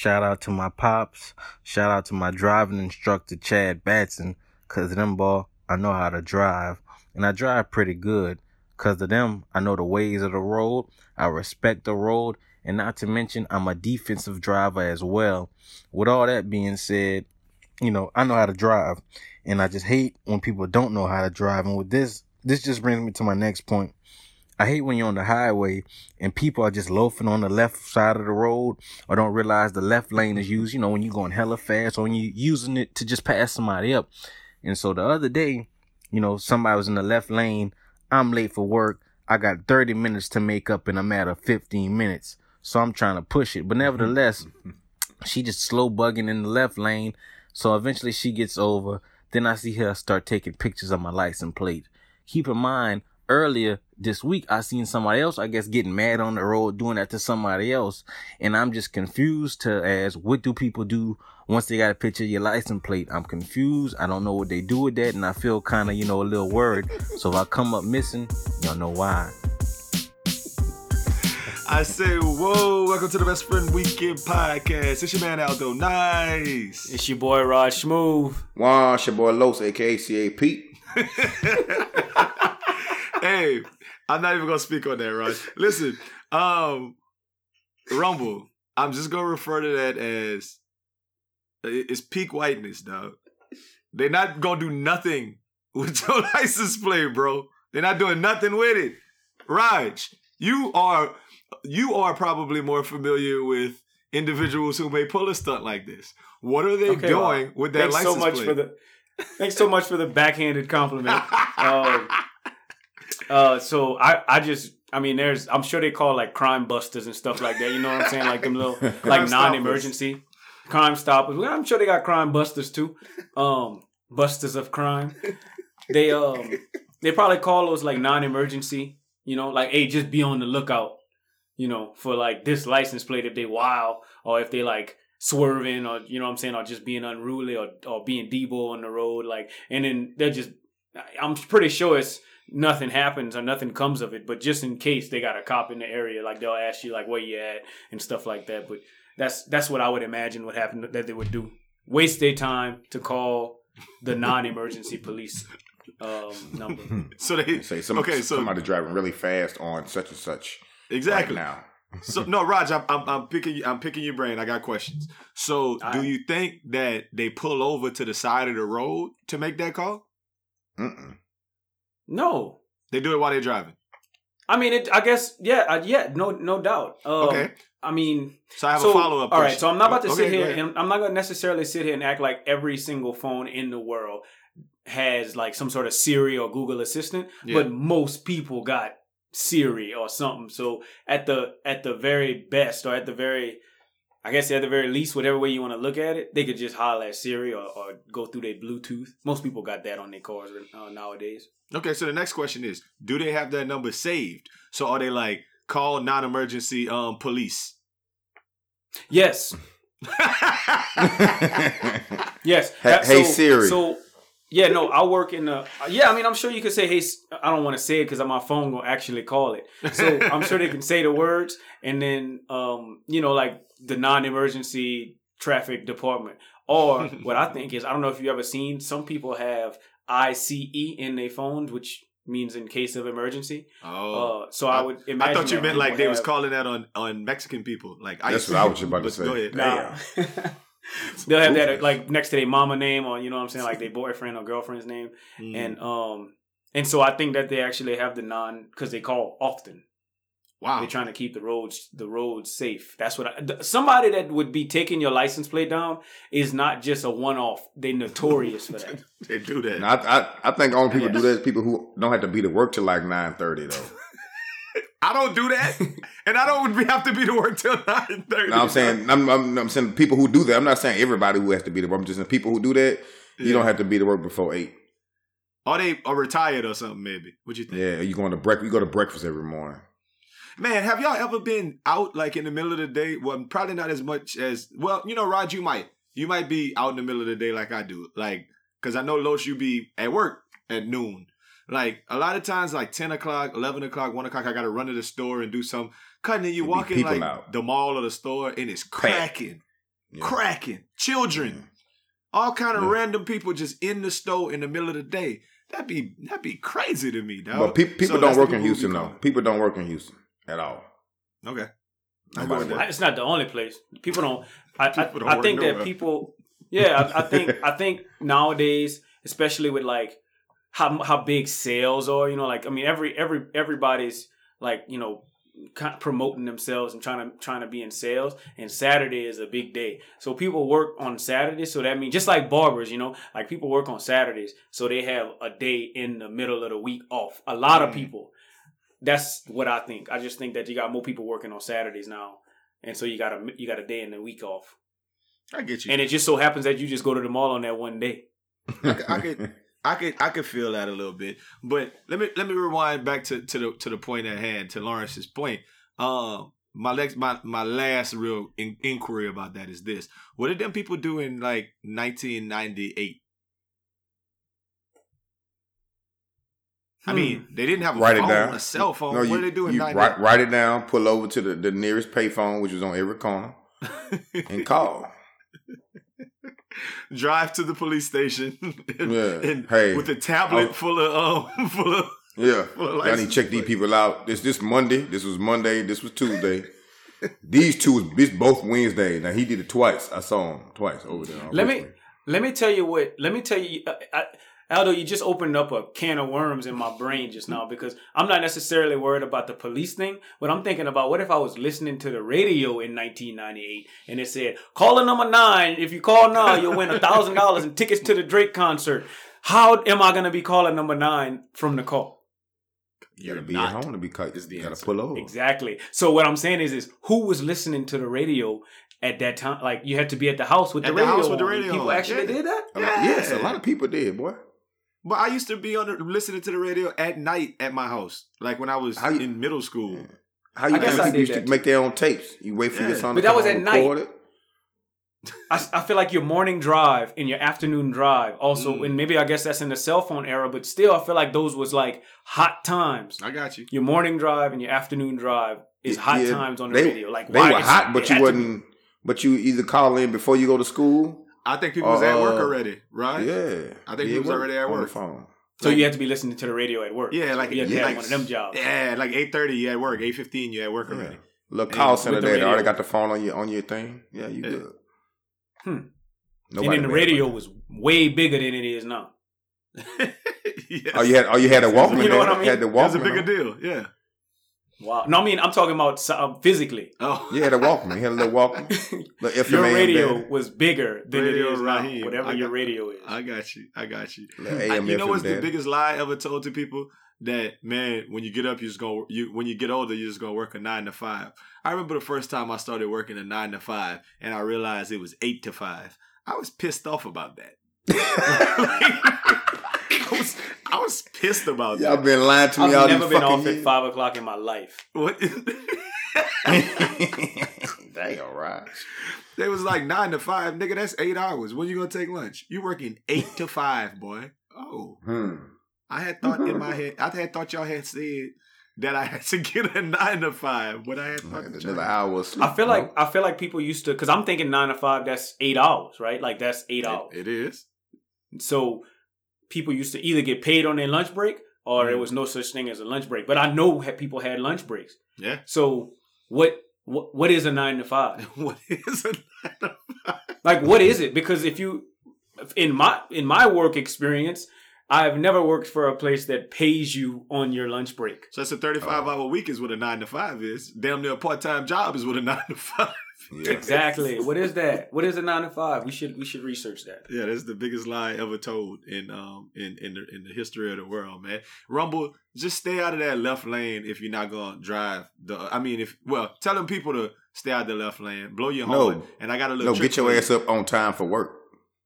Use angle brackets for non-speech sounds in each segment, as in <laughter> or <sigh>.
Shout out to my pops. Shout out to my driving instructor, Chad Batson. Cause of them, boy, I know how to drive. And I drive pretty good. Cause of them, I know the ways of the road. I respect the road. And not to mention, I'm a defensive driver as well. With all that being said, you know, I know how to drive. And I just hate when people don't know how to drive. And with this, this just brings me to my next point. I hate when you're on the highway and people are just loafing on the left side of the road or don't realize the left lane is used, you know, when you're going hella fast or when you're using it to just pass somebody up. And so the other day, you know, somebody was in the left lane. I'm late for work. I got 30 minutes to make up in a matter of 15 minutes. So I'm trying to push it. But mm-hmm. nevertheless, mm-hmm. she just slow bugging in the left lane. So eventually she gets over. Then I see her start taking pictures of my license plate. Keep in mind, earlier this week, I seen somebody else, I guess, getting mad on the road doing that to somebody else. And I'm just confused to as what do people do once they got a picture of your license plate? I'm confused. I don't know what they do with that. And I feel kind of, you know, a little worried. So if I come up missing, y'all know why. I say, whoa, welcome to the Best Friend Weekend Podcast. It's your man Aldo Nice. It's your boy Rod Smooth. Wow, it's your boy Los, aka CA Pete. <laughs> hey, I'm not even gonna speak on that, Rod. Listen, um, Rumble. I'm just gonna refer to that as it's peak whiteness, dog. They're not gonna do nothing <laughs> with your license plate, bro. They're not doing nothing with it. Raj, you are you are probably more familiar with individuals who may pull a stunt like this. What are they Okay, doing well, with that thanks license so much plate? for the thanks so much for the backhanded compliment. <laughs> um, uh, so I I just I mean there's I'm sure they call like crime busters and stuff like that. You know what I'm saying? Like them little <laughs> like non-emergency crime stoppers. Well, I'm sure they got crime busters too. Um, busters of crime. They um they probably call those like non-emergency. You know, like hey, just be on the lookout. You know, for like this license plate if they wild or if they like swerving or you know what I'm saying or just being unruly or or being Debo on the road like and then they're just I'm pretty sure it's nothing happens or nothing comes of it but just in case they got a cop in the area like they'll ask you like where you at and stuff like that but that's that's what I would imagine would happen that they would do waste their time to call the <laughs> non-emergency police um number <laughs> so they Say some, okay, so somebody driving really fast on such and such exactly right now. So no, Raj, I'm, I'm I'm picking you- I'm picking your brain. I got questions. So, do you think that they pull over to the side of the road to make that call? Mm-mm. No They do it while they're driving. I mean it I guess yeah uh, yeah no no doubt um, Okay. I mean So I have so, a follow up. All right, so I'm not about to Okay, sit here and I'm not going to necessarily sit here and act like every single phone in the world has like some sort of Siri or Google Assistant, Yeah. but most people got Siri or something. So at the at the very best or at the very I guess at the very least, whatever way you want to look at it, they could just holler at Siri or, or go through their Bluetooth. Most people got that on their cars uh, nowadays. Okay, so the next question is: Do they have that number saved? So are they like call non-emergency um police? Yes, <laughs> Yes. Hey- That- hey, Siri. So yeah, no, I work in the. Yeah, I mean, I'm sure you could say, "Hey," I don't want to say it because my phone will actually call it. So <laughs> I'm sure they can say the words, and then, um, you know, like the non-emergency traffic department. Or <laughs> what I think is, I don't know if you ever seen. Some people have ICE in their phones, which means in case of emergency. Oh, Uh, so I would I thought you meant like people they was calling that on on Mexican people. Like That's ICE. what I was about to But say. Go ahead. Nah. <laughs> <laughs> They'll have that like next to their mama name or you know what I'm saying, like their boyfriend or girlfriend's name. Mm. And um and so I think that they actually have the non because they call often. wow. They're trying to keep the roads the roads safe. That's what I, th- somebody that would be taking your license plate down is not just a one off. They're notorious for that. <laughs> They do that. And I, I, I think only people Yes. do that is people who don't have to be to work till like nine thirty though. I don't do that, <laughs> and I don't have to be to work till nine thirty. No, I'm saying I'm, I'm I'm saying people who do that. I'm not saying everybody who has to be to work. I'm just saying people who do that. You Yeah. don't have to be to work before eight. Are they are retired or something? Maybe. What you think? Yeah, you going to break. You go to breakfast every morning. Man, have y'all ever been out like in the middle of the day? Well, probably not as much as well. You know, Rod, you might you might be out in the middle of the day like I do, like because I know Los, you be at work at noon. Like a lot of times, like ten o'clock, eleven o'clock, one o'clock, I got to run to the store and do something. Cutting, and you There be walk in like out. the mall or the store, and it's cracking, Yeah. cracking. Children, all kind of Yeah. random people just in the store in the middle of the day. That'd be that'd be crazy to me, dog. But pe- people So don't work in Houston though. People don't work in Houston at all. Okay. I Nobody go with that. work. It's not the only place. People don't. I, I, People don't I work think that people. Yeah, I, I think I think <laughs> nowadays, especially with like how how big sales are. You know, like I mean, every every everybody's like you know promoting themselves and trying to trying to be in sales. And Saturday is a big day, so people work on Saturdays. So that means just like barbers, you know, like people work on Saturdays, so they have a day in the middle of the week off. A lot of Mm. people. That's what I think. I just think that you got more people working on Saturdays now and so you got a you got a day in the week off, I get you. and it just so happens that you just go to the mall on that one day. <laughs> I could- I could- I could feel that a little bit, but let me let me rewind back to, to the to the point at hand to Lawrence's point. Um, my next my my last real in, inquiry about that is this: What did them people do in like 1998? I Hmm. mean, they didn't have a Write it phone, down. a cell phone. No, what you, did they do in you 98? write, write it down. Pull over to the, the nearest payphone, which was on every corner, <laughs> and call. <laughs> Drive to the police station. <laughs> and, Yeah. and Hey, with a tablet I'll- full of um <laughs> full of Yeah, Well, I need to check these people out. This this Monday. This was Monday. This was Tuesday. these two was this both Wednesday. Now he did it twice. I saw him twice over there. on Let me let me tell you what. Let me tell you, uh, I, Aldo, you just opened up a can of worms in my brain just now because I'm not necessarily worried about the police thing, but I'm thinking about what if I was listening to the radio in 1998 and it said, "Caller number nine, if you call now, you'll win a thousand dollars and tickets to the Drake concert." How am I going to be calling number nine from the call? You gotta You're be not. at home to be cut. is the You gotta answer. pull over. Exactly. So what I'm saying is, is who was listening to the radio at that time? Like you had to be at the house with the At the radio. house with the radio People on. actually Yeah. did that. A lot- Yes, a lot of people did, boy. But I used to be on the, listening to the radio at night at my house, like when I was How you- in middle school. How you I guess think I people did used to that make their own tapes? You wait for Yeah. your son But to that come was home at and record night. it. I, I feel like your morning drive and your afternoon drive also, Mm. and maybe I guess that's in the cell phone era, but still, I feel like those was like hot times. I got you. Your morning drive and your afternoon drive is hot Yeah, times on the they, radio. Like they why were it's- hot, it but you had to be- wouldn't. But you either call in before you go to school. I think people was at Uh, work already, right? Yeah, I think Be he was already at work. phone. So you had to be listening to the radio at work. Yeah, like you had yeah, like, one of them jobs. Yeah, like eight thirty, you at work. Eight fifteen, you at work Yeah. already. Little And call with center the there. They already got the phone on your on your thing. Yeah, you Yeah. good. Hmm. Nobody and then the radio was way bigger than it is now. <laughs> yes. Oh, you had oh you had a Walkman. <laughs> You know what? I mean? You had the Walkman. It was a Walkman. bigger on? deal. Yeah. Wow. No, I mean I'm talking about so- um, physically. Oh, yeah, had a Walkman. You had a little Walkman. <laughs> Little FM your radio there. was bigger than Radio it is now. Raheem. Whatever I your radio is. I got you. I got you. Little I- you know what's the there. biggest lie I ever told to people? That man, when you get up, you're just go. You when you get older, you're just gonna work a nine to five. I remember the first time I started working a nine to five, and I realized it was eight to five. I was pissed off about that. <laughs> <laughs> I was pissed about that. Y'all been lying to me all I've these never been fucking off at five o'clock in my life. What? <laughs> Damn right. they was like nine to five, nigga. That's eight hours. When you gonna take lunch? You working eight to five, boy. Oh, Hmm. I had thought in my <laughs> head. I had thought y'all had said that I had to get a nine to five, but I had thought that Another hour sleep. I feel like I feel like people used to because I'm thinking nine to five. That's eight hours, right? Like that's eight hours. It- it is. So people used to either get paid on their lunch break or there Mhm. was no such thing as a lunch break. But I know ha- people had lunch breaks. Yeah. So what what what is a nine to five? <laughs> What is a nine to five? Like what is it? Because if you in my in my work experience, I've never worked for a place that pays you on your lunch break. So that's a thirty-five Oh. hour week is what a nine to five is. Damn near a part-time job is what a nine to five. Yeah. Exactly. What is that? What is a nine to five? We should we should research that. Yeah, that's the biggest lie ever told in um in in the in the history of the world, man. Rumble, just stay out of that left lane if you're not gonna drive the. I mean, if well, telling people to stay out the left lane, blow your No. horn, and I got a little. No, trick get your ass up on time for work.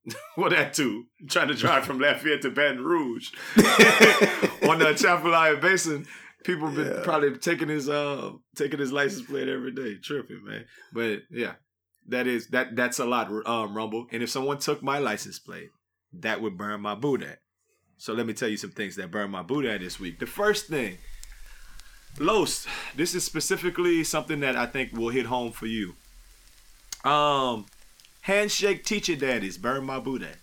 <laughs> Well, that too. Trying to drive <laughs> from Lafayette to Baton Rouge <laughs> on the Atchafalaya Basin. People been Yeah. probably taking his uh taking his license plate every day, tripping, man. But yeah, that is that that's a lot, um, Rumble. And if someone took my license plate, that would burn my boot at. So let me tell you some things that burn my boot at this week. The first thing, Los, this is specifically something that I think will hit home for you. Um, handshake teacher daddies burn my boot at.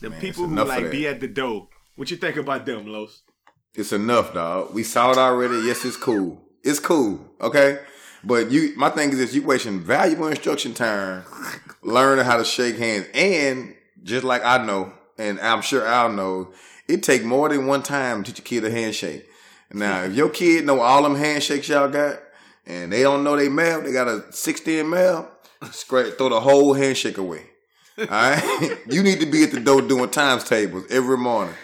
The Man, people who like that. be at the door. What you think about them, Los? It's enough, dog. We saw it already. Yes, it's cool. It's cool. Okay. But you, my thing is this: you wasting valuable instruction time, learning how to shake hands, and just like I know, and I'm sure I'll know, it take more than one time to teach a kid a handshake. Now, if your kid know all them handshakes y'all got, and they don't know they mail, they got a 16 mail, scrape, throw the whole handshake away. All right, <laughs> you need to be at the door doing times tables every morning.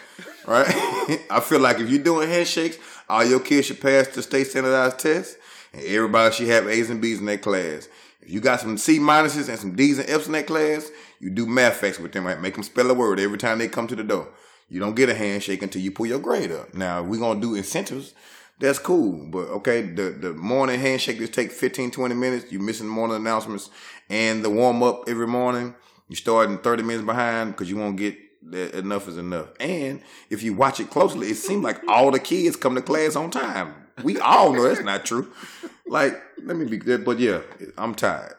Right? <laughs> <laughs> I feel like if you're doing handshakes, all your kids should pass the state standardized test, and everybody should have A's and B's in their class. If you got some C minuses and some D's and F's in that class, you do math facts with them. Right? Make them spell a word every time they come to the door. You don't get a handshake until you pull your grade up. Now, we're going to do incentives. That's cool. But okay, the, the morning handshake just take 15, 20 minutes. You're missing morning announcements and the warm up every morning. You're starting 30 minutes behind because you won't get that enough is enough. And if you watch it closely, it seems like all the kids come to class on time. We all know that's not true. Like, let me be good, but yeah, I'm tired.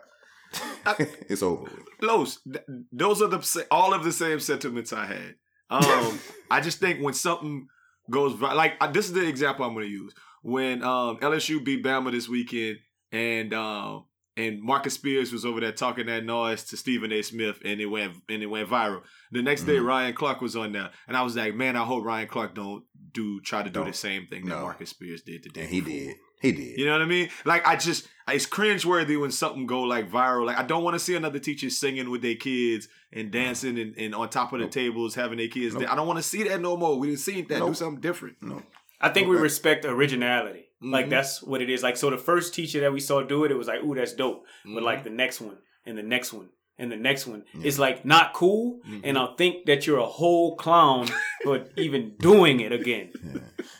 <laughs> it's over. with. Los, th- those are the all of the same sentiments I had. Um, <laughs> I just think when something goes like this is the example I'm going to use when um, LSU beat Bama this weekend and um, and Marcus Spears was over there talking that noise to Stephen A. Smith and it went and it went viral. The next day Mhm. Ryan Clark was on there and I was like, man, I hope Ryan Clark don't do try to do Don't. the same thing that Marcus Spears did today. And he did. He did. You know what I mean? Like I just it's cringeworthy when something go like viral. Like I don't want to see another teacher singing with their kids and dancing and, and on top of the Nope. tables having their kids. Nope. I don't want to see that no more. We didn't see that. Do something different. no. I think we respect originality. Like Mhm. that's what it is. Like so, the first teacher that we saw do it, it was like, "Ooh, that's dope." But Mhm. like the next one and the next one and the next one, Yeah. it's like not cool. And I'll think that you're a whole clown for <laughs> even doing it again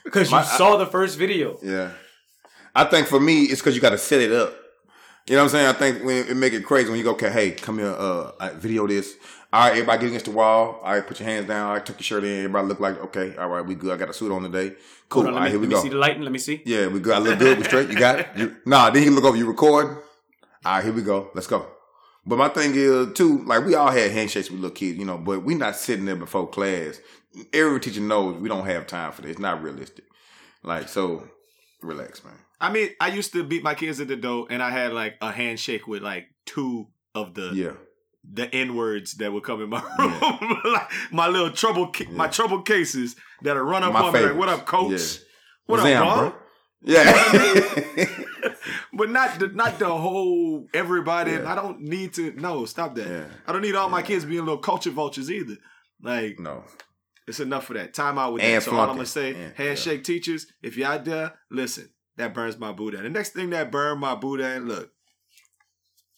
because you My- saw the first video. Yeah. I think for me, it's because you got to set it up. You know what I'm saying? I think when it make it crazy when you go, okay, hey, come here, uh, I video this. All right, everybody get against the wall. All right, put your hands down. All right, tuck your shirt in. Everybody look like, okay, all right, we good. I got a suit on today. Cool. On, all right, me, here we let me go. see the lighting. Let me see. Yeah, we good. I look good. We straight. You got it? You, nah, then he look over. You record? All right, here we go. Let's go. But my thing is, too, like we all had handshakes with little kids, you know, but we not sitting there before class. Every teacher knows we don't have time for this. It's not realistic. Like, so relax, man. I mean, I used to beat my kids at the door, and I had like a handshake with like two of the Yeah. the n words that would come in my Yeah. room, <laughs> like my little trouble, ca- my trouble cases that are run up My on me like, "What up, coach? Yeah. What up, bro?" Yeah. <laughs> But not the not the whole everybody. Yeah. I don't need to. No, stop that. Yeah. I don't need all my kids being little culture vultures either. Like no. it's enough for that. Time out with And that. So all I'm gonna say, Yeah, handshake teachers, if you're out there, listen. That burns my boot out. The next thing that burned my boot out, look,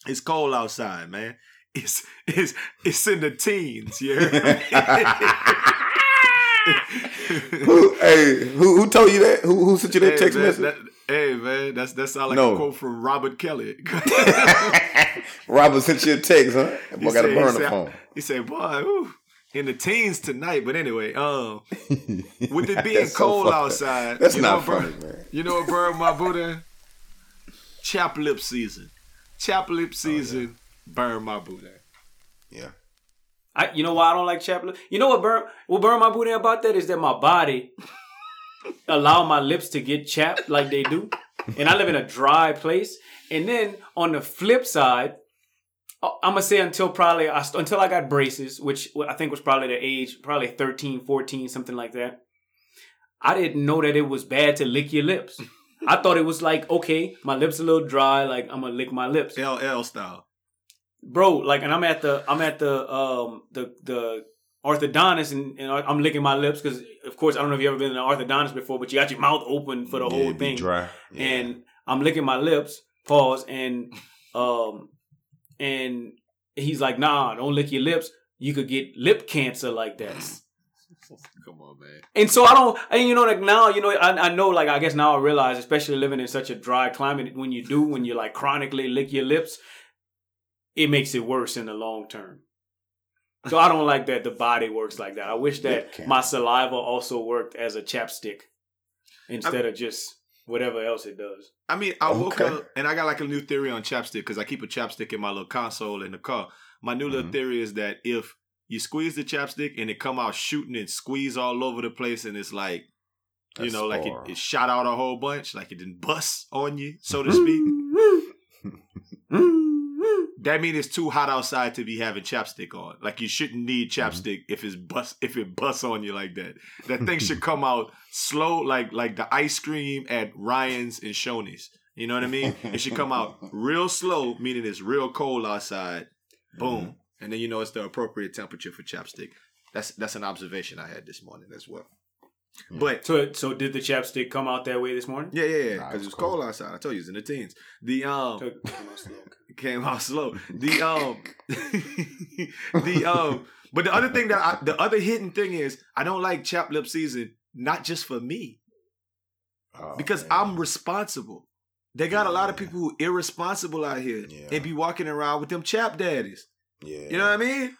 it's cold outside, man. It's it's it's in the teens, yeah. <laughs> who, hey, who, who told you that? Who, who sent you that hey, text man, message? that- hey man, that's that sound like No. a quote from Robert Kelly. <laughs> <laughs> Robert sent you a text, huh? That boy got to burn the phone. He said, "Boy, ooh, in the teens tonight." But anyway, um, <laughs> with it being That's so cold funny. outside, That's not funny, burned- man. You know what burned my Buddha? Chap lip season. Chap Oh, lip season burned my Buddha. Yeah. I, you know why I don't like chap lip? You know what burn what burn my booty about that is that my body <laughs> allow my lips to get chapped like they do, and I live in a dry place. And then on the flip side, I'm gonna say until probably I, until I got braces, which I think was probably the age, probably 13, 14, something like that. I didn't know that it was bad to lick your lips. <laughs> I thought it was like okay, my lips a little dry, like I'm gonna lick my lips, LL style. bro. Like, and I'm at the I'm at the um the the orthodontist and, and I'm licking my lips because of course I don't know if you ever been to an orthodontist before, but you got your mouth open for the Yeah, whole thing, dry. Yeah. and I'm licking my lips. Pause and um and he's like, nah, don't lick your lips. You could get lip cancer like that. <laughs> Come on, man. And so I don't, and you know, like now, you know, I, I know, like, I guess now I realize, especially living in such a dry climate, when you do, when you like chronically lick your lips, it makes it worse in the long term. So I don't like that the body works like that. I wish that my saliva also worked as a chapstick instead of just whatever else it does. I mean, I woke Okay. up and I got like a new theory on chapstick because I keep a chapstick in my little console in the car. My new little Mhm. theory is that if you squeeze the chapstick and it come out shooting and squeeze all over the place and it's like, you That's know, like it, it shot out a whole bunch, like it didn't bust on you, so to <laughs> speak. <laughs> that means it's too hot outside to be having chapstick on. Like you shouldn't need mm-hmm. chapstick if it's bust if it busts on you like that. That thing <laughs> should come out slow, like like the ice cream at Ryan's and Shoney's. You know what I mean? It should come out <laughs> real slow, meaning it's real cold outside. Boom, mm-hmm. and then you know it's the appropriate temperature for chapstick. That's that's an observation I had this morning as well. But So, so did the chapstick come out that way this morning? yeah, yeah, yeah, because it's it was cold. cold outside. I told you it's in the teens. The um, So- come on, slow. came out slow. The um, <laughs> the um, but the other thing that I, the other hidden thing is I don't like chap lip season, not just for me Oh, because man. I'm responsible. They got a lot of people who irresponsible out here Yeah. and be walking around with them chap daddies. yeah. You know what I mean?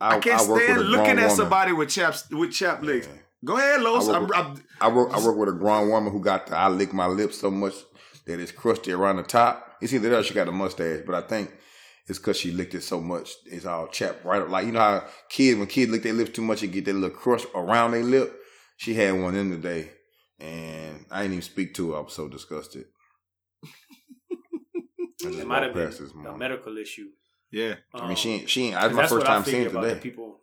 I, can't work with stand looking at woman. somebody with chaps with chap lips. Yeah. Go ahead, Los. I work I'm, with- I'm, I work. I work with a grown woman who got. The, I lick my lips so much that it's crusty around the top. It's either that or she got a mustache, but I think it's because she licked it so much. It's all chapped right. up. Like you know how kids when kids lick their lips too much, it get that little crust around their lip. She had one in today, and I didn't even speak to her. I was so disgusted. It might walked have been a medical issue. yeah. I mean, she Um, ain't. She ain't. That's 'Cause my that's first time seeing figure it about the today. people.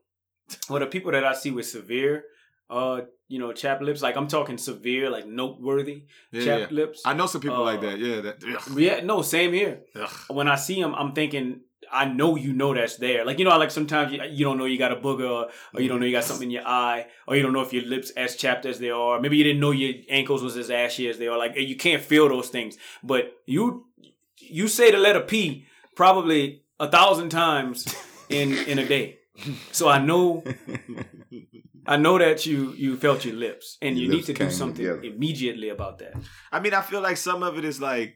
Well, the people that I see with severe, uh, you know, chap lips, like I'm talking severe, like noteworthy Yeah, chap yeah. lips. I know some people like Uh, that. Yeah, that. ugh, yeah, no, same here. ugh. When I see them, I'm thinking, I know you know that's there. Like you know, like sometimes you, you don't know you got a booger, or, or you don't know you got something in your eye, or you don't know if your lips as chapped as they are. Maybe you didn't know your ankles was as ashy as they are. Like you can't feel those things, but you you say the letter P probably a thousand times in in a day. So I know <laughs> I know that you you felt your lips, and Your you need to do something together. immediately about that. I mean, I feel like some of it is like,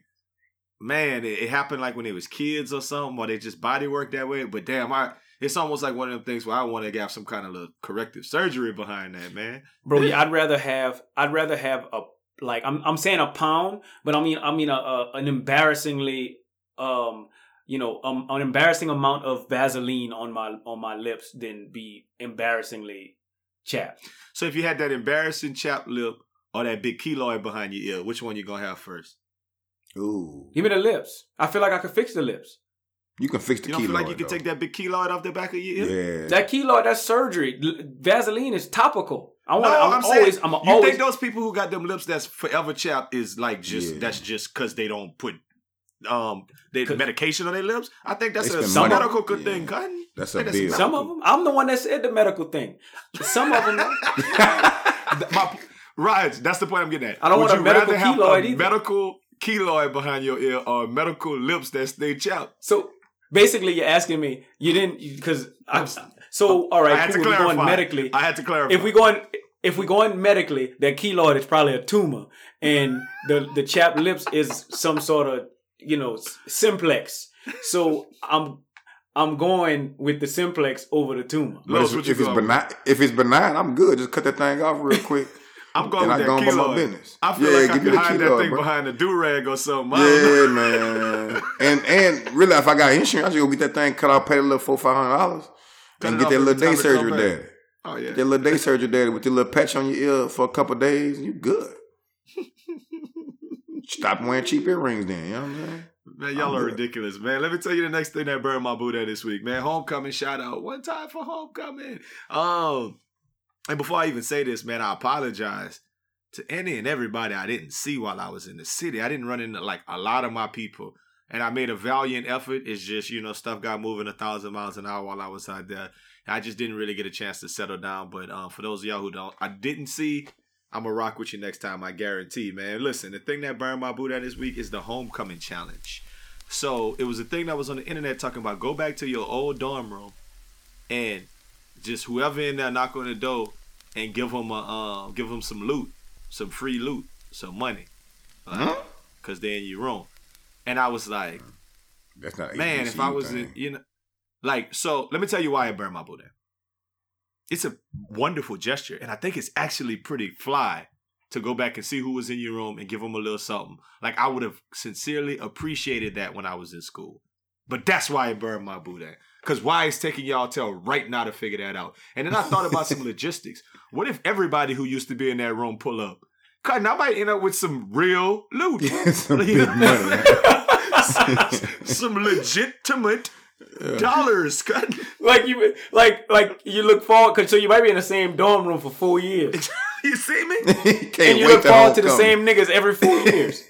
man, it, it happened like when they was kids or something, or they just body work that way. But damn, I it's almost like one of them things where I want to have some kind of little corrective surgery behind that, man. bro. Yeah, I'd rather have I'd rather have a like I'm I'm saying a pound, but I mean I mean a, a an embarrassingly um you know um, an embarrassing amount of Vaseline on my on my lips than be embarrassingly chapped. So if you had that embarrassing chap lip or that big keloid behind your ear, which one you gonna have first? Ooh, Give me the lips. I feel like I could fix the lips. you can fix the You don't feel like you keloid, can though. take that big keloid off the back of your ear? Yeah, That keloid, that's surgery. Vaseline is topical. I want. No, I'm, I'm, always. saying, I'm you always. think those people who got them lips that's forever chapped is like just Yeah. that's just because they don't put um they 'Cause- medication on their lips? I think that's They a spend money. medical good Yeah. thing, Cotton. that's a that's bill. some- some of them. I'm the one that said the medical thing. Some of them. <laughs> My, right, that's the point I'm getting at. I don't Would want a you medical rather have keloid a either. medical keloid behind your ear or medical lips that stay chapped? So basically, you're asking me. You didn't because I'm. So all right, I right, had to cool, we're clarify. going medically. I had to clarify. if we going if we going medically, that keloid is probably a tumor, and the the chapped lips is some sort of you know simplex. So I'm I'm going with the simplex over the tumor. But Los, if, if it's benign, if it's benign, I'm good. Just cut that thing off real quick. <laughs> I'm going and with I that go my business. I feel Yeah, like I give me could hide that thing bro. behind a do rag or something. I. Yeah, <laughs> man. And and really, if I got insurance, I should go get that thing cut off, pay a little four five hundred dollars, and get that little day time it come surgery back. daddy. Oh yeah. Get that little day surgery daddy with your little patch on your ear for a couple days. You good. Stop wearing cheap earrings, then. You know what I'm saying? Man, y'all I'm are good. ridiculous, man. Let me tell you the next thing that burned my boot at this week, man. Homecoming shout out. One time for homecoming. Um, and before I even say this, man, I apologize to any and everybody I didn't see while I was in the city. I didn't run into like a lot of my people. And I made a valiant effort. It's just, you know, stuff got moving a thousand miles an hour while I was out there. I just didn't really get a chance to settle down. But uh, for those of y'all who don't, I didn't see. I'm gonna rock with you next time. I guarantee, man. Listen, the thing that burned my boot out this week is the homecoming challenge. So it was a thing that was on the internet talking about go back to your old dorm room and just whoever in there knock on the door and give them a um, give them some loot, some free loot, some money, Huh? because they're in your room. And I was like, That's not man, if I was in, you know, like, so let me tell you why I burned my boot out. It's a wonderful gesture, and I think it's actually pretty fly to go back and see who was in your room and give them a little something. Like I would have sincerely appreciated that when I was in school. But that's why I burned my boot at. Because why is taking y'all till right now to figure that out? And then I thought about some <laughs> logistics. What if everybody who used to be in that room pull up? Cause now I might end up with some real loot. <laughs> some <laughs> some legitimate dollars. cut. <laughs> Like you, like like you look forward, cause so you might be in the same dorm room for four years, <laughs> you see me? <laughs> Can't and you wait look forward to the homecoming. same niggas every four years.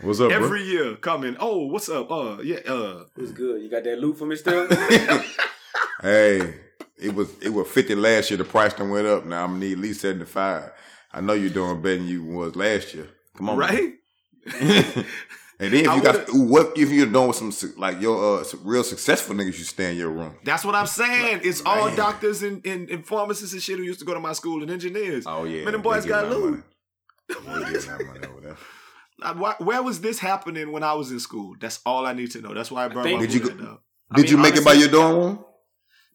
What's up, Every year coming. Oh, what's up? Uh, yeah. Uh, What's good? You got that loot for me still? hey, it was it was fifty last year. The price done went up. Now I'm gonna need at least seventy five. I know you're doing better than you was last year. Come on, man. right? And then if I you got what if you're doing with some like your uh some real successful niggas, you stay in your room. That's what I'm saying. It's all doctors and, and, and pharmacists and shit who used to go to my school and engineers. Oh yeah, Man, them boys got loot. money. They getting our money over there. <laughs> Why- where was this happening when I was in school? That's all I need to know. That's why I burned my Did you boot go- out, dog. I Did mean, you make it by your dorm room?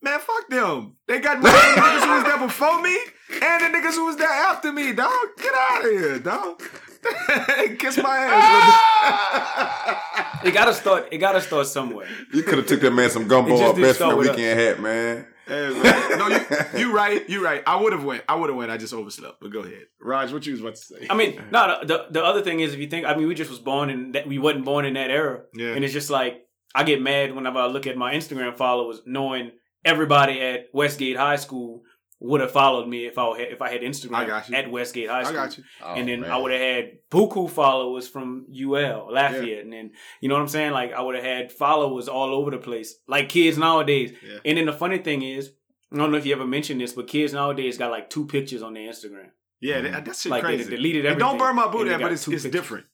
Man, fuck them. They got more the niggas who was there before me and the niggas who was there after me, dog. Get out of here, dog. <laughs> Kiss my ass. Ah! <laughs> it gotta start. It gotta start somewhere. You could have took that man some It gumbo just or best start friend with us. weekend hat, man. Hey, man. No, you, you <laughs> right. You right. I would have went. I would have went. I just overslept. But go ahead, Raj. What you was about to say? I mean, no. The, the the other thing is, if you think, I mean, we just was born in that. We wasn't born in that era, Yeah. and it's just like I get mad whenever I look at my Instagram followers, knowing everybody at Westgate High School would have followed me if I had if I had Instagram I got you. at Westgate High I School. got you. Oh, and then man. I would have had buku followers from UL, Lafayette, and then you know what I'm saying. Like I would have had followers all over the place, like kids nowadays. Yeah. And then the funny thing is, I don't know if you ever mentioned this, but kids nowadays got like two pictures on their Instagram. Yeah, that, mm-hmm. that shit Like they crazy. deleted And don't burn my boot and but it's, it's different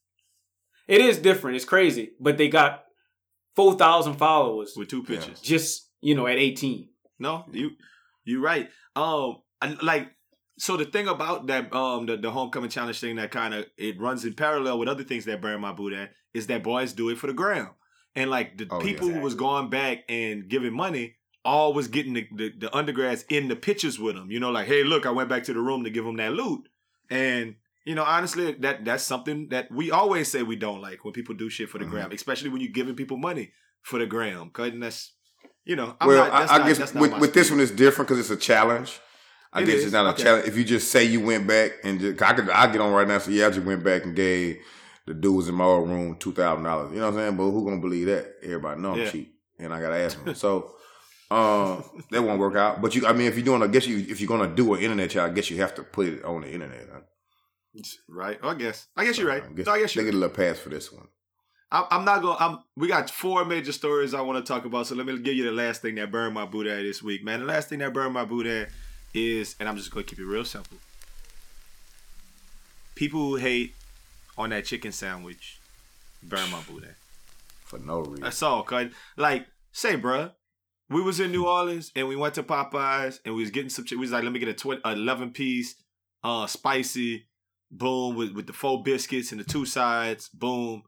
It is different. It's crazy, but they got four thousand followers with two pictures. just you know at 18. No, you you right. Um, and like so the thing about that um the, the homecoming challenge thing that kind of it runs in parallel with other things that burn my boot at is that boys do it for the gram, and like the Oh, yeah. people who was going back and giving money all was getting the, the, the undergrads in the pictures with them. You know, like hey, look, I went back to the room to give them that loot, and you know, honestly, that that's something that we always say we don't like when people do shit for the Mhm. gram, especially when you're giving people money for the gram. Cause that's you know, I'm well, not, that's I, I guess that's not with, with this one it's different because it's a challenge. I It guess is, it's not a okay. challenge. If you just say you went back and just, I could, I get on right now. So yeah, I just went back and gave the dudes in my old room two thousand dollars. You know what I'm saying? But who gonna believe that? Everybody know I'm Yeah. cheap, and I gotta ask them. So. Um, <laughs> that won't work out. But you, I mean, if you're doing, I guess you, if you're gonna do an internet challenge, I guess you have to put it on the internet. Right. I guess. I guess you're right. I guess, No, I guess they get a little pass for this one. I'm, I'm not going. I'm. We got four major stories I want to talk about. So let me give you the last thing that burned my boot at this week, man. The last thing that burned my boot at is, and I'm just going to keep it real simple. People who hate on that chicken sandwich burn my boot at. For no reason. That's all. Cause like, say, bruh, we was in New Orleans and we went to Popeyes and we was getting some. We was like, let me get a tw- 11 piece, uh, spicy, boom, with with the four biscuits and the two sides, boom.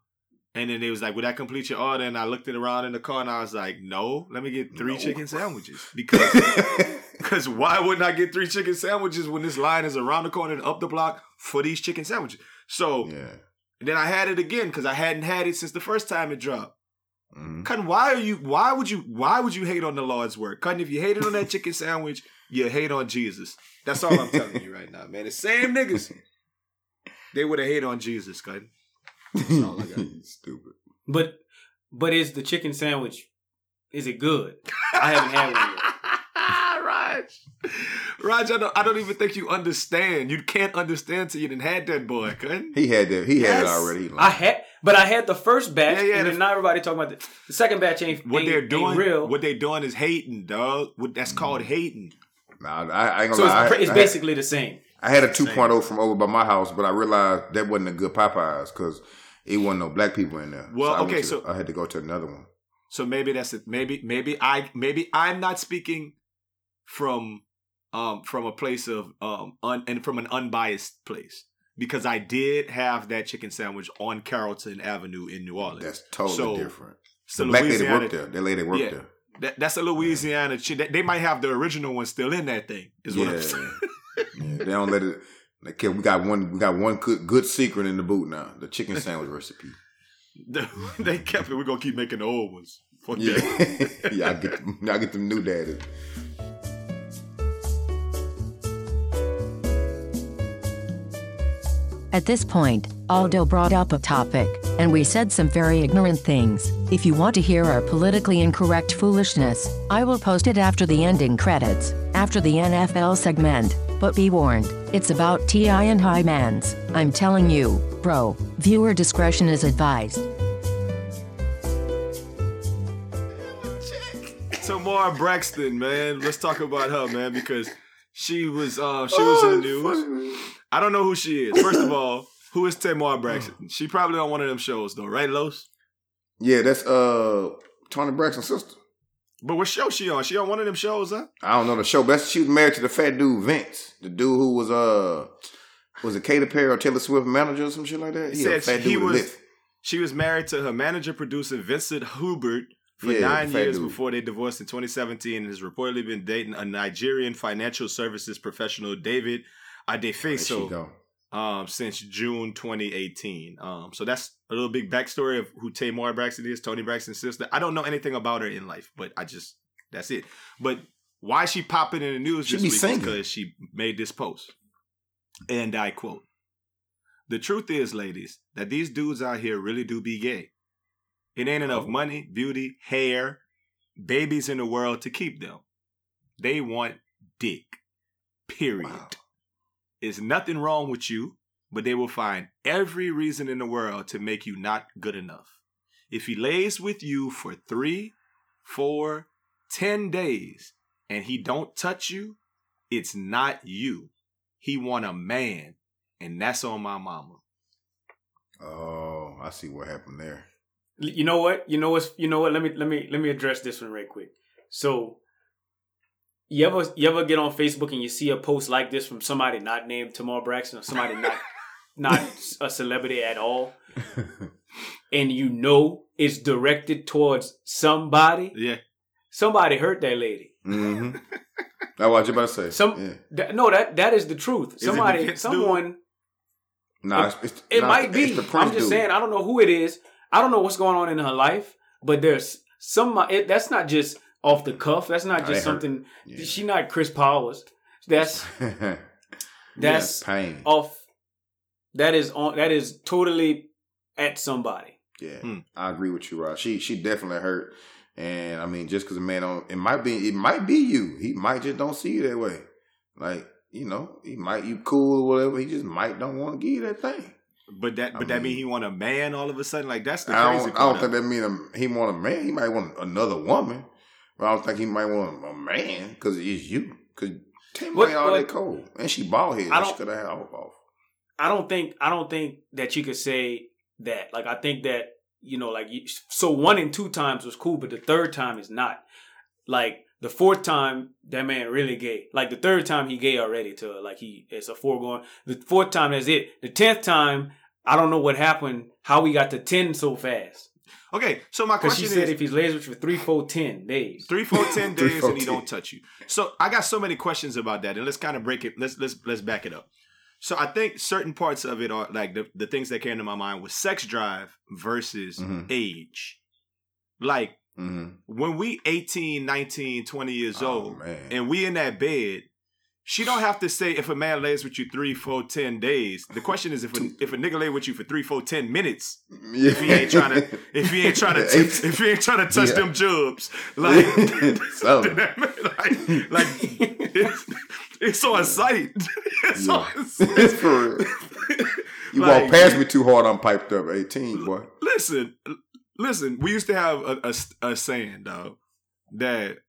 And then they was like, "Would that complete your order?" And I looked it around in the car and I was like, "No, let me get three No. chicken sandwiches <laughs> because because why wouldn't I get three chicken sandwiches when this line is around the corner and up the block for these chicken sandwiches?" So yeah. then I had it again because I hadn't had it since the first time it dropped. Mhm. Cutting, why are you? Why would you? Why would you hate on the Lord's work? Cutting, if you hated on that chicken sandwich, you hate on Jesus. That's all I'm telling you right now, man. The same niggas, they would have hated on Jesus, cutting. All I got. Stupid. But but is the chicken sandwich is it good? I haven't had one yet. <laughs> Raj, Raj, I don't, I don't even think you understand. You can't understand till you didn't had that boy, couldn't? He had that. He had it already. He I had, but I had the first batch, Yeah, yeah, and then the- now everybody talking about the, the second batch ain't, What ain't, they're ain't doing, real. what they're doing is hating, dog. What that's called mm. hating. Nah, I, I ain't gonna so it's, lie. pre- I, it's I had- basically the same. I had a 2.0 from over by my house, but I realized that wasn't a good Popeyes because it wasn't no black people in there. Well, went okay, to- so- I had to go to another one. So maybe that's it. Maybe maybe I maybe I'm not speaking from um from a place of um un, and from an unbiased place because I did have that chicken sandwich on Carrollton Avenue in New Orleans. That's totally So, different. So the black lady Louisiana- worked there. That lady worked Yeah. there. That, that's a Louisiana chick. They, they might have the original one still in that thing. Is what I'm saying. <laughs> Yeah, they don't let it. They we got one. We got one good, good secret in the boot now. The chicken <laughs> sandwich recipe. they kept it. We're gonna keep making the old ones. Fuck Yeah, that. <laughs> yeah. I get, them, I get them new daddies. At this point, Aldo brought up a topic, and we said some very ignorant things. If you want to hear our politically incorrect foolishness, I will post it after the ending credits, after the NFL segment. But be warned, it's about T.I. and hymens. I'm telling you, bro, viewer discretion is advised. Tamar Braxton, man. Let's talk about her, man, because she was uh she was in the news. I don't know who she is. First of <laughs> all, who is Tamar Braxton? She probably on one of them shows though, right, Los? Yeah, that's uh Toni Braxton's sister. But what show she on? She on one of them shows, huh? I don't know the show, but she was married to the fat dude Vince, the dude who was uh was it Katy Perry or Taylor Swift manager or some shit like that. He Yeah, said fat he dude with a was- lift. She was married to her manager producer Vincent Herbert for Yeah, nine years dude. before they divorced in 2017 and has reportedly been dating a Nigerian financial services professional, David There she Adefeso. Um, since June 2018. Um, so that's a little big backstory of who Tamar Braxton is, Toni Braxton's sister. I don't know anything about her in life, but I just that's it. But why she popping in the news She this be week because she made this post, and I quote: "The truth is, ladies, that these dudes out here really do be gay. It ain't enough Oh. money, beauty, hair, babies in the world to keep them. They want dick. Period." Wow. Is nothing wrong with you, but they will find every reason in the world to make you not good enough. If he lays with you for three, four, ten days, and he don't touch you, it's not you. He want a man, and that's on my mama. Oh, I see what happened there. You know what? You know what's you know what? Let me let me let me address this one right quick. So you ever you ever get on Facebook and you see a post like this from somebody not named Tamar Braxton or somebody not <laughs> not a celebrity at all, <laughs> and you know it's directed towards somebody. Yeah. Somebody hurt that lady. Mm-hmm. <laughs> That's what you about to say. Some yeah. that, no, that that is the truth. Somebody, someone. Nah, it's, it's, It nah, might be. I'm just dude. saying. I don't know who it is. I don't know what's going on in her life, but there's some. It, that's not just off the cuff. That's not just something. Yeah. She not Chris Powers. That's <laughs> that's pain. off. That is on. That is totally at somebody. Yeah, Hmm. I agree with you, Rod. She she definitely hurt, and I mean, just because a man don't, it might be, it might be you. He might just don't see you that way. Like you know, he might you cool or whatever. He just might don't want to give you that thing. But that but I that mean mean- he want a man all of a sudden? Like that's the I crazy don't, I don't think that mean a, he want a man. He might want another woman, but I don't think he might want a man because it's you. Because Tim What- all what- that cold, and she bald headed. I She don't- could have had off off. I don't think. I don't think that you could say that. Like I think that you know, like you, so one and two times was cool, but the third time is not. Like the fourth time, that man really gay. Like the third time, he gay already. To her. like he, it's a foregone. The fourth time, that's it. The tenth time, I don't know what happened. How we got to ten so fast? Okay, so my Because she question said is if he's lays with you for three, four, ten days. three, four, <laughs> ten days four, and he 10. don't touch you. So I got so many questions about that, and let's kind of break it. Let's let's let's back it up. So I think certain parts of it are like the, the things that came to my mind was sex drive versus Mhm. age. Like Mm-hmm. when we 18, 19, 20 years Oh, old man. and we in that bed, she don't have to say if a man lays with you three, four, ten days. The question is if a, if a nigga lay with you for three, four, ten minutes, Yeah. if he ain't trying to if he ain't trying to t- if he ain't trying to touch Yeah. them jubs, <laughs> like So. <laughs> like, like it's, It's on site. <laughs> It's Yeah. on site. it's for real. You Like- walk past me too hard, I'm piped up. 18, boy. Listen, listen. We used to have a, a, a saying, though, that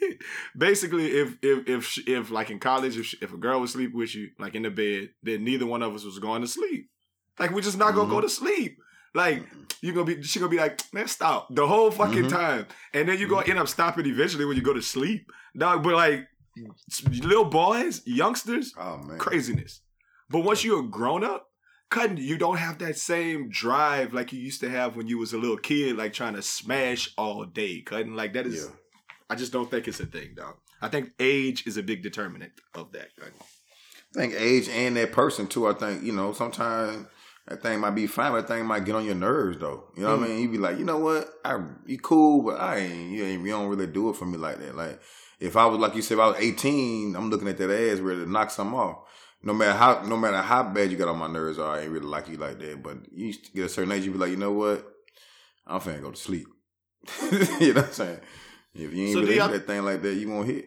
<laughs> basically, if if if sh- if like in college, if sh- if a girl would sleep with you, like in the bed, then neither one of us was going to sleep. Like we're just not gonna go to sleep. Like you gonna be, she gonna be like, man, stop the whole fucking Mhm. time, and then you gonna end up stopping eventually when you go to sleep, dog. But like little boys, youngsters, Oh, man. craziness. But once you're a grown up, cutting you don't have that same drive like you used to have when you was a little kid, like trying to smash all day. Cutting like that is, Yeah. I just don't think it's a thing, dog. I think age is a big determinant of that. I think age and that person too. I think you know sometimes that thing might be fine, but that thing might get on your nerves though. You know what I mm. mean? You be like, you know what? I you cool, but I ain't. You ain't. You don't really do it for me like that. Like if I was like you said, if I was eighteen, I'm looking at that ass ready to knock something off. No matter how, no matter how bad you got on my nerves, I ain't really like you like that. But you get a certain age, you be like, you know what? I'm finna go to sleep. <laughs> you know what I'm saying? If you ain't So do really y'all- into that thing like that, you won't hit.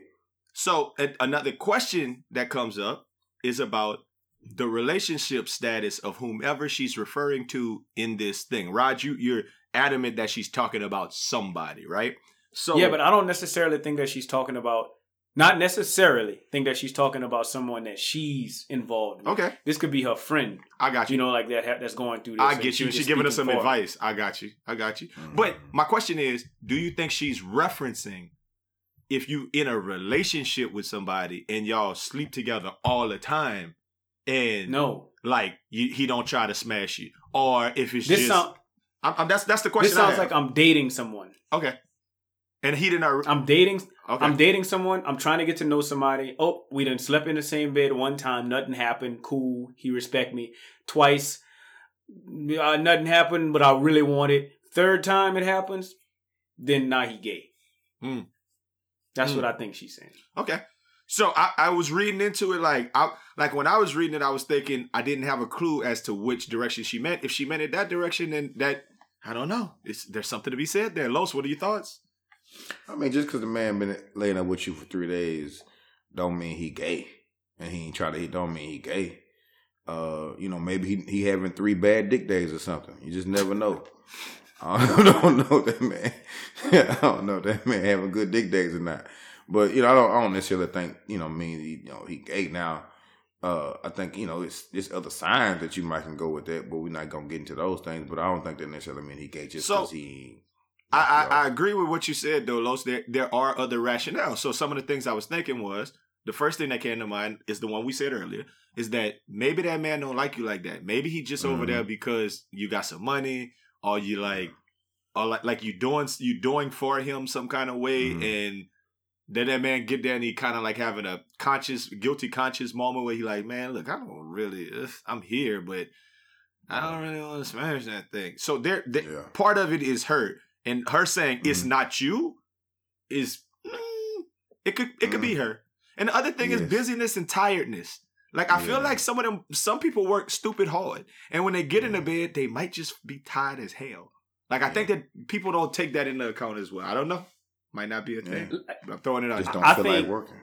So a- another question that comes up is about the relationship status of whomever she's referring to in this thing. Rod, you you're adamant that she's talking about somebody, right? So yeah, but I don't necessarily think that she's talking about. Not necessarily think that she's talking about someone that she's involved. with. okay, This could be her friend, I got you. you know, like that ha- that's going through this. I get you. she's She's giving us some advice. I got you. I got you. Mm-hmm. But my question is, do you think she's referencing if you in a relationship with somebody and y'all sleep together all the time and No, like you, he don't try to smash you or if it's this just sound I'm, I'm- that's that's the question this sounds like I'm dating someone. okay and he did not I'm dating. okay I'm dating someone. I'm trying to get to know somebody. Oh, we done slept in the same bed one time. Nothing happened. Cool. He respect me. Twice, uh, nothing happened, but I really want it. Third time it happens, then now he gay. Hmm. That's Hmm. what I think she's saying. Okay. So I, I was reading into it like I like when I was reading it, I was thinking I didn't have a clue as to which direction she meant. If she meant it that direction, then that I don't know. It's, there's something to be said there. Los, what are your thoughts? I mean, just because the man been laying up with you for three days, don't mean he gay, and he ain't try to. He don't mean he gay. Uh, you know, maybe he he having three bad dick days or something. You just never know. <laughs> I don't know that man. <laughs> I don't know that man having good dick days or not. But you know, I don't. I don't necessarily think you know. Mean he, you know he gay now. Uh, I think you know it's there's other signs that you might can go with that, but we're not gonna get into those things. But I don't think that necessarily mean he gay just So, because he. I, I, I agree with what you said though, Los. There there are other rationales. So some of the things I was thinking was the first thing that came to mind is the one we said earlier, is that maybe that man don't like you like that. Maybe he just over Mhm. there because you got some money, or you like or like like you doing you doing for him some kind of way Mhm. and then that man get there and he kind of like having a conscious guilty conscious moment where he like man look i don't really i'm here but i don't really want to smash that thing so there, there Yeah. part of it is her and her saying it's Mhm. not you is mm, it could it could be her and the other thing is busyness and tiredness like i feel like some of them some people work stupid hard and when they get in the Mm. bed they might just be tired as hell like i think that people don't take that into account as well i don't know might not be a thing but i'm throwing it out Just don't I feel like think- working.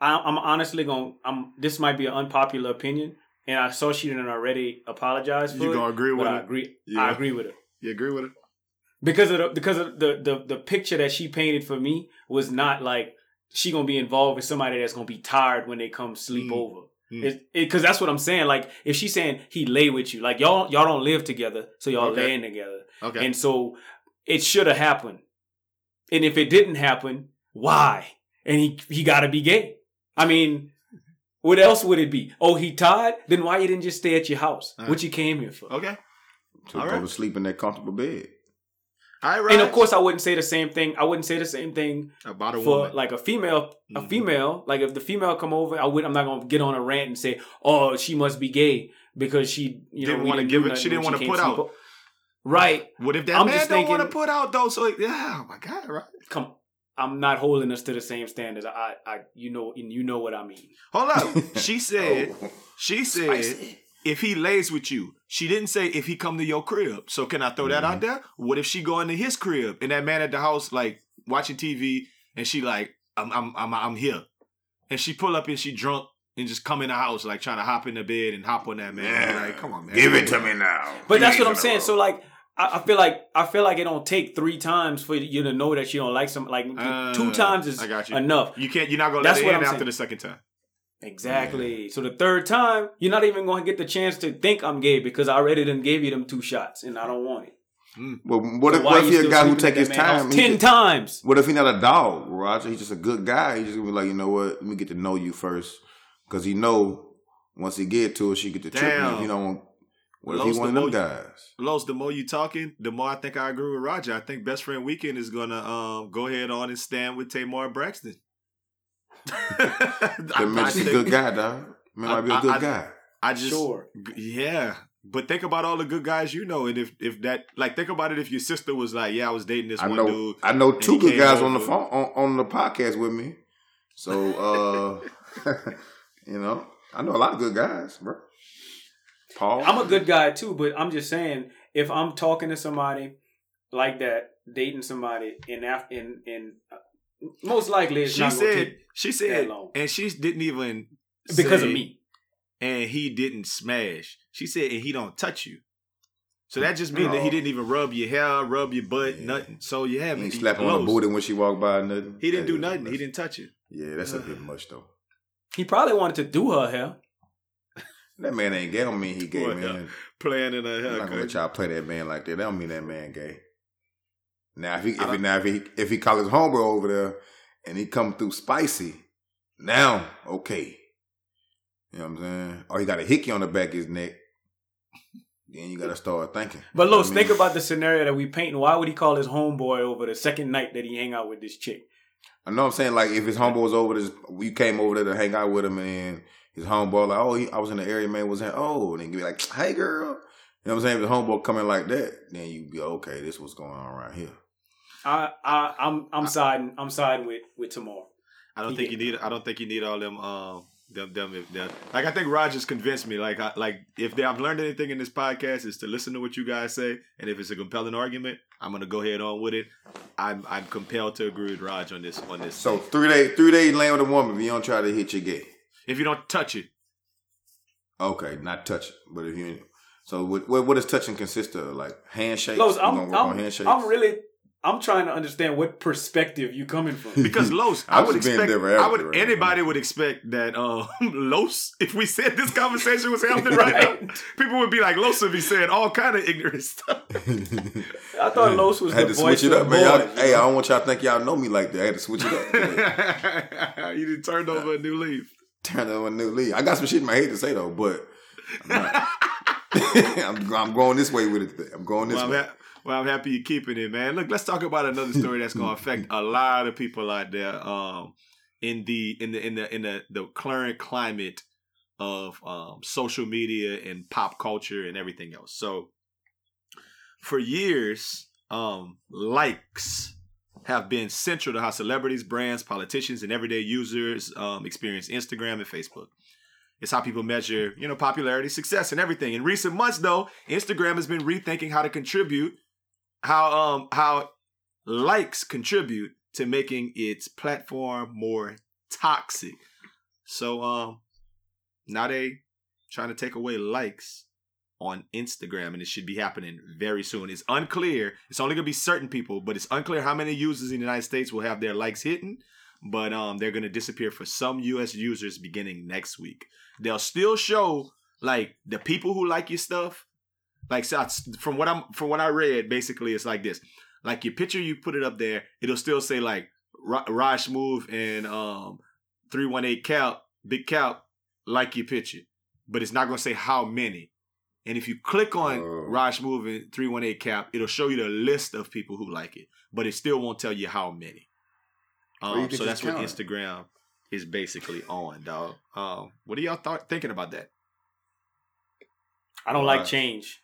I, I'm honestly going. I'm. This might be an unpopular opinion, and I saw she didn't already apologize for you it. gonna agree but with I it agree. Yeah. I agree with her. you agree with it because of the because of the the the picture that she painted for me was not like she gonna be involved with somebody that's gonna be tired when they come sleep Mm. over. Mm. Because that's what I'm saying. Like if she's saying he lay with you, like y'all y'all don't live together, so y'all Okay. laying together, okay and so it should have happened. And if it didn't happen, why? And he he got to be gay. I mean, what else would it be? Oh, he tired? Then why you didn't just stay at your house? Uh-huh. What you came here for? okay To All go right. to sleep in that comfortable bed. All right And of course, I wouldn't say the same thing. I wouldn't say the same thing about a for woman like a female, a Mhm. female, like if the female come over, I would I'm not gonna get on a rant and say, "Oh, she must be gay because she you Didn't know wanna give do it- she didn't wanna put out. o-" Right? what if that I'm man just don't want to put out though so yeah oh my god right Come, I'm not holding us to the same standards. I, I, you know, and you know what I mean. hold up <laughs> she said Oh. she said if he lays with you she didn't say if he come to your crib so can i throw that Mm-hmm. out there what if she go into his crib and that man at the house like watching tv and she like I'm I'm I'm I'm here. And she pull up and she drunk and just come in the house like trying to hop in the bed and hop on that man. Yeah. Like, come on, man. Give it to me now. But that's what I'm days in a saying. row. So like, I, I feel like I feel like it don't take three times for you to know that you don't like some. Like Uh, two times is I got you. enough. You can't. You're not gonna That's let it what in I'm after saying. the second time. Exactly. So the third time, you're not even going to get the chance to think I'm gay because I already done gave you them two shots and I don't want it. Well, what So if, why what if he a guy who sleeping take his that man's house time? Ten just- times. What if he not a dog, Roger? He's just a good guy. He just gonna be like, you know what? Let me get to know you first, because he know once he get to it, she get to tripping. Damn. If he don't, what if Los, he one of the them guys? Los, the more you talking, the more I think I agree with Roger. I think Best Friend Weekend is gonna um go ahead on and stand with Tamar Braxton. <laughs> That I, man I just a good guy, dog. Man might be a good I- guy. I just Sure. yeah. But think about all the good guys you know, and if if that like think about it if your sister was like, yeah, I was dating this I one know. dude. I know two good guys on the phone on, on the podcast with me. So, uh <laughs> you know, I know a lot of good guys, bro. Paul, I'm a good guy too, but I'm just saying if I'm talking to somebody like that, dating somebody in af- in in uh, most likely it's She not said take she said long. and she didn't even because say, of me. and he didn't smash. She said and he don't touch you. So that just means that he didn't even rub your hair, rub your butt, Yeah. nothing. So you have he ain't he- slap her on the booty when she walked by. Nothing. He didn't Hey, do nothing. He didn't touch you. Yeah, that's a bit much though. He probably wanted to do her hair. <laughs> That man ain't gay. Don't mean he gay, Boy, man. <laughs> Playing in a I'm not gonna let y'all play that man like that. That don't mean that man gay. Now if he if he now if he if he call his homeboy over there and he come through spicy, now okay. You know what I'm saying? Or he got a hickey on the back of his neck. Then you gotta start thinking. But You know Los, I mean? think about the scenario that we painting. Why would he call his homeboy over the second night that he hang out with this chick? I know what I'm saying like if his homeboy was over this, we came over there to hang out with him, and his homeboy like, oh, he, I was in the area, man, was in, oh, and then be like, hey, girl, you know what I'm saying? If the homeboy coming like that, then you be okay. This what's going on right here. I, I, I'm, I'm siding, I'm siding with with Tamar. I don't He think you need. I don't think you need all them. Um, them, them, them. Like I think Rogers convinced me. Like, I, like if they, I've learned anything in this podcast is to listen to what you guys say, and if it's a compelling argument, I'm gonna go ahead on with it. I'm, I'm compelled to agree with Raj on this. On this. So three day, three days laying with a woman. If you don't try to hit your gay, if you don't touch it, okay, not touch it. But if you, so what, what, what does touching consist of? Like handshakes? Los, I'm, gonna work on I'm, handshakes? I'm really, I'm trying to understand what perspective you coming from. <laughs> because Los, I I would expect. different I would. everywhere. Anybody would expect that. Um, <laughs> Los, if we said this conversation was <laughs> happening right now, people would be like, Los would be saying all kind of ignorant stuff. I thought Los was I had the to voice switch it up, man. Y'all- hey, I don't want y'all to think y'all know me like that. I had to switch it up. you done turned over a new leaf. Turn over a new leaf. I got some shit in my head to say though, but I'm, not. I'm, I'm going this way with it. I'm going this Well I'm, way. Well, I'm happy you're keeping it, man. Look, let's talk about another story that's going <laughs> to affect a lot of people out there. Um, in the in the in the in the the current climate of um social media and pop culture and everything else. So, for years, um, likes have been central to how celebrities, brands, politicians, and everyday users um, experience Instagram and Facebook. It's how people measure, you know, popularity, success, and everything. In recent months, though, Instagram has been rethinking how to contribute, how um how likes contribute to making its platform more toxic. So um now they trying to take away likes on Instagram, and it should be happening very soon. It's unclear. It's only gonna be certain people, but it's unclear how many users in the United States will have their likes hidden. But um, they're gonna disappear for some U.S. users beginning next week. They'll still show like the people who like your stuff. Like so I- from what I'm from what I read, basically it's like this: like your picture, you put it up there, it'll still say like Ra- Rod Smooth and um three one eight Cap, Big Cap, like your picture, but it's not gonna say how many. And if you click on Oh. Rod Smooth and 318 Cap, it'll show you the list of people who like it, but it still won't tell you how many. Um, so that's what? Instagram is basically on, dog. Um, what are y'all thought thinking about that? I don't Right. like change.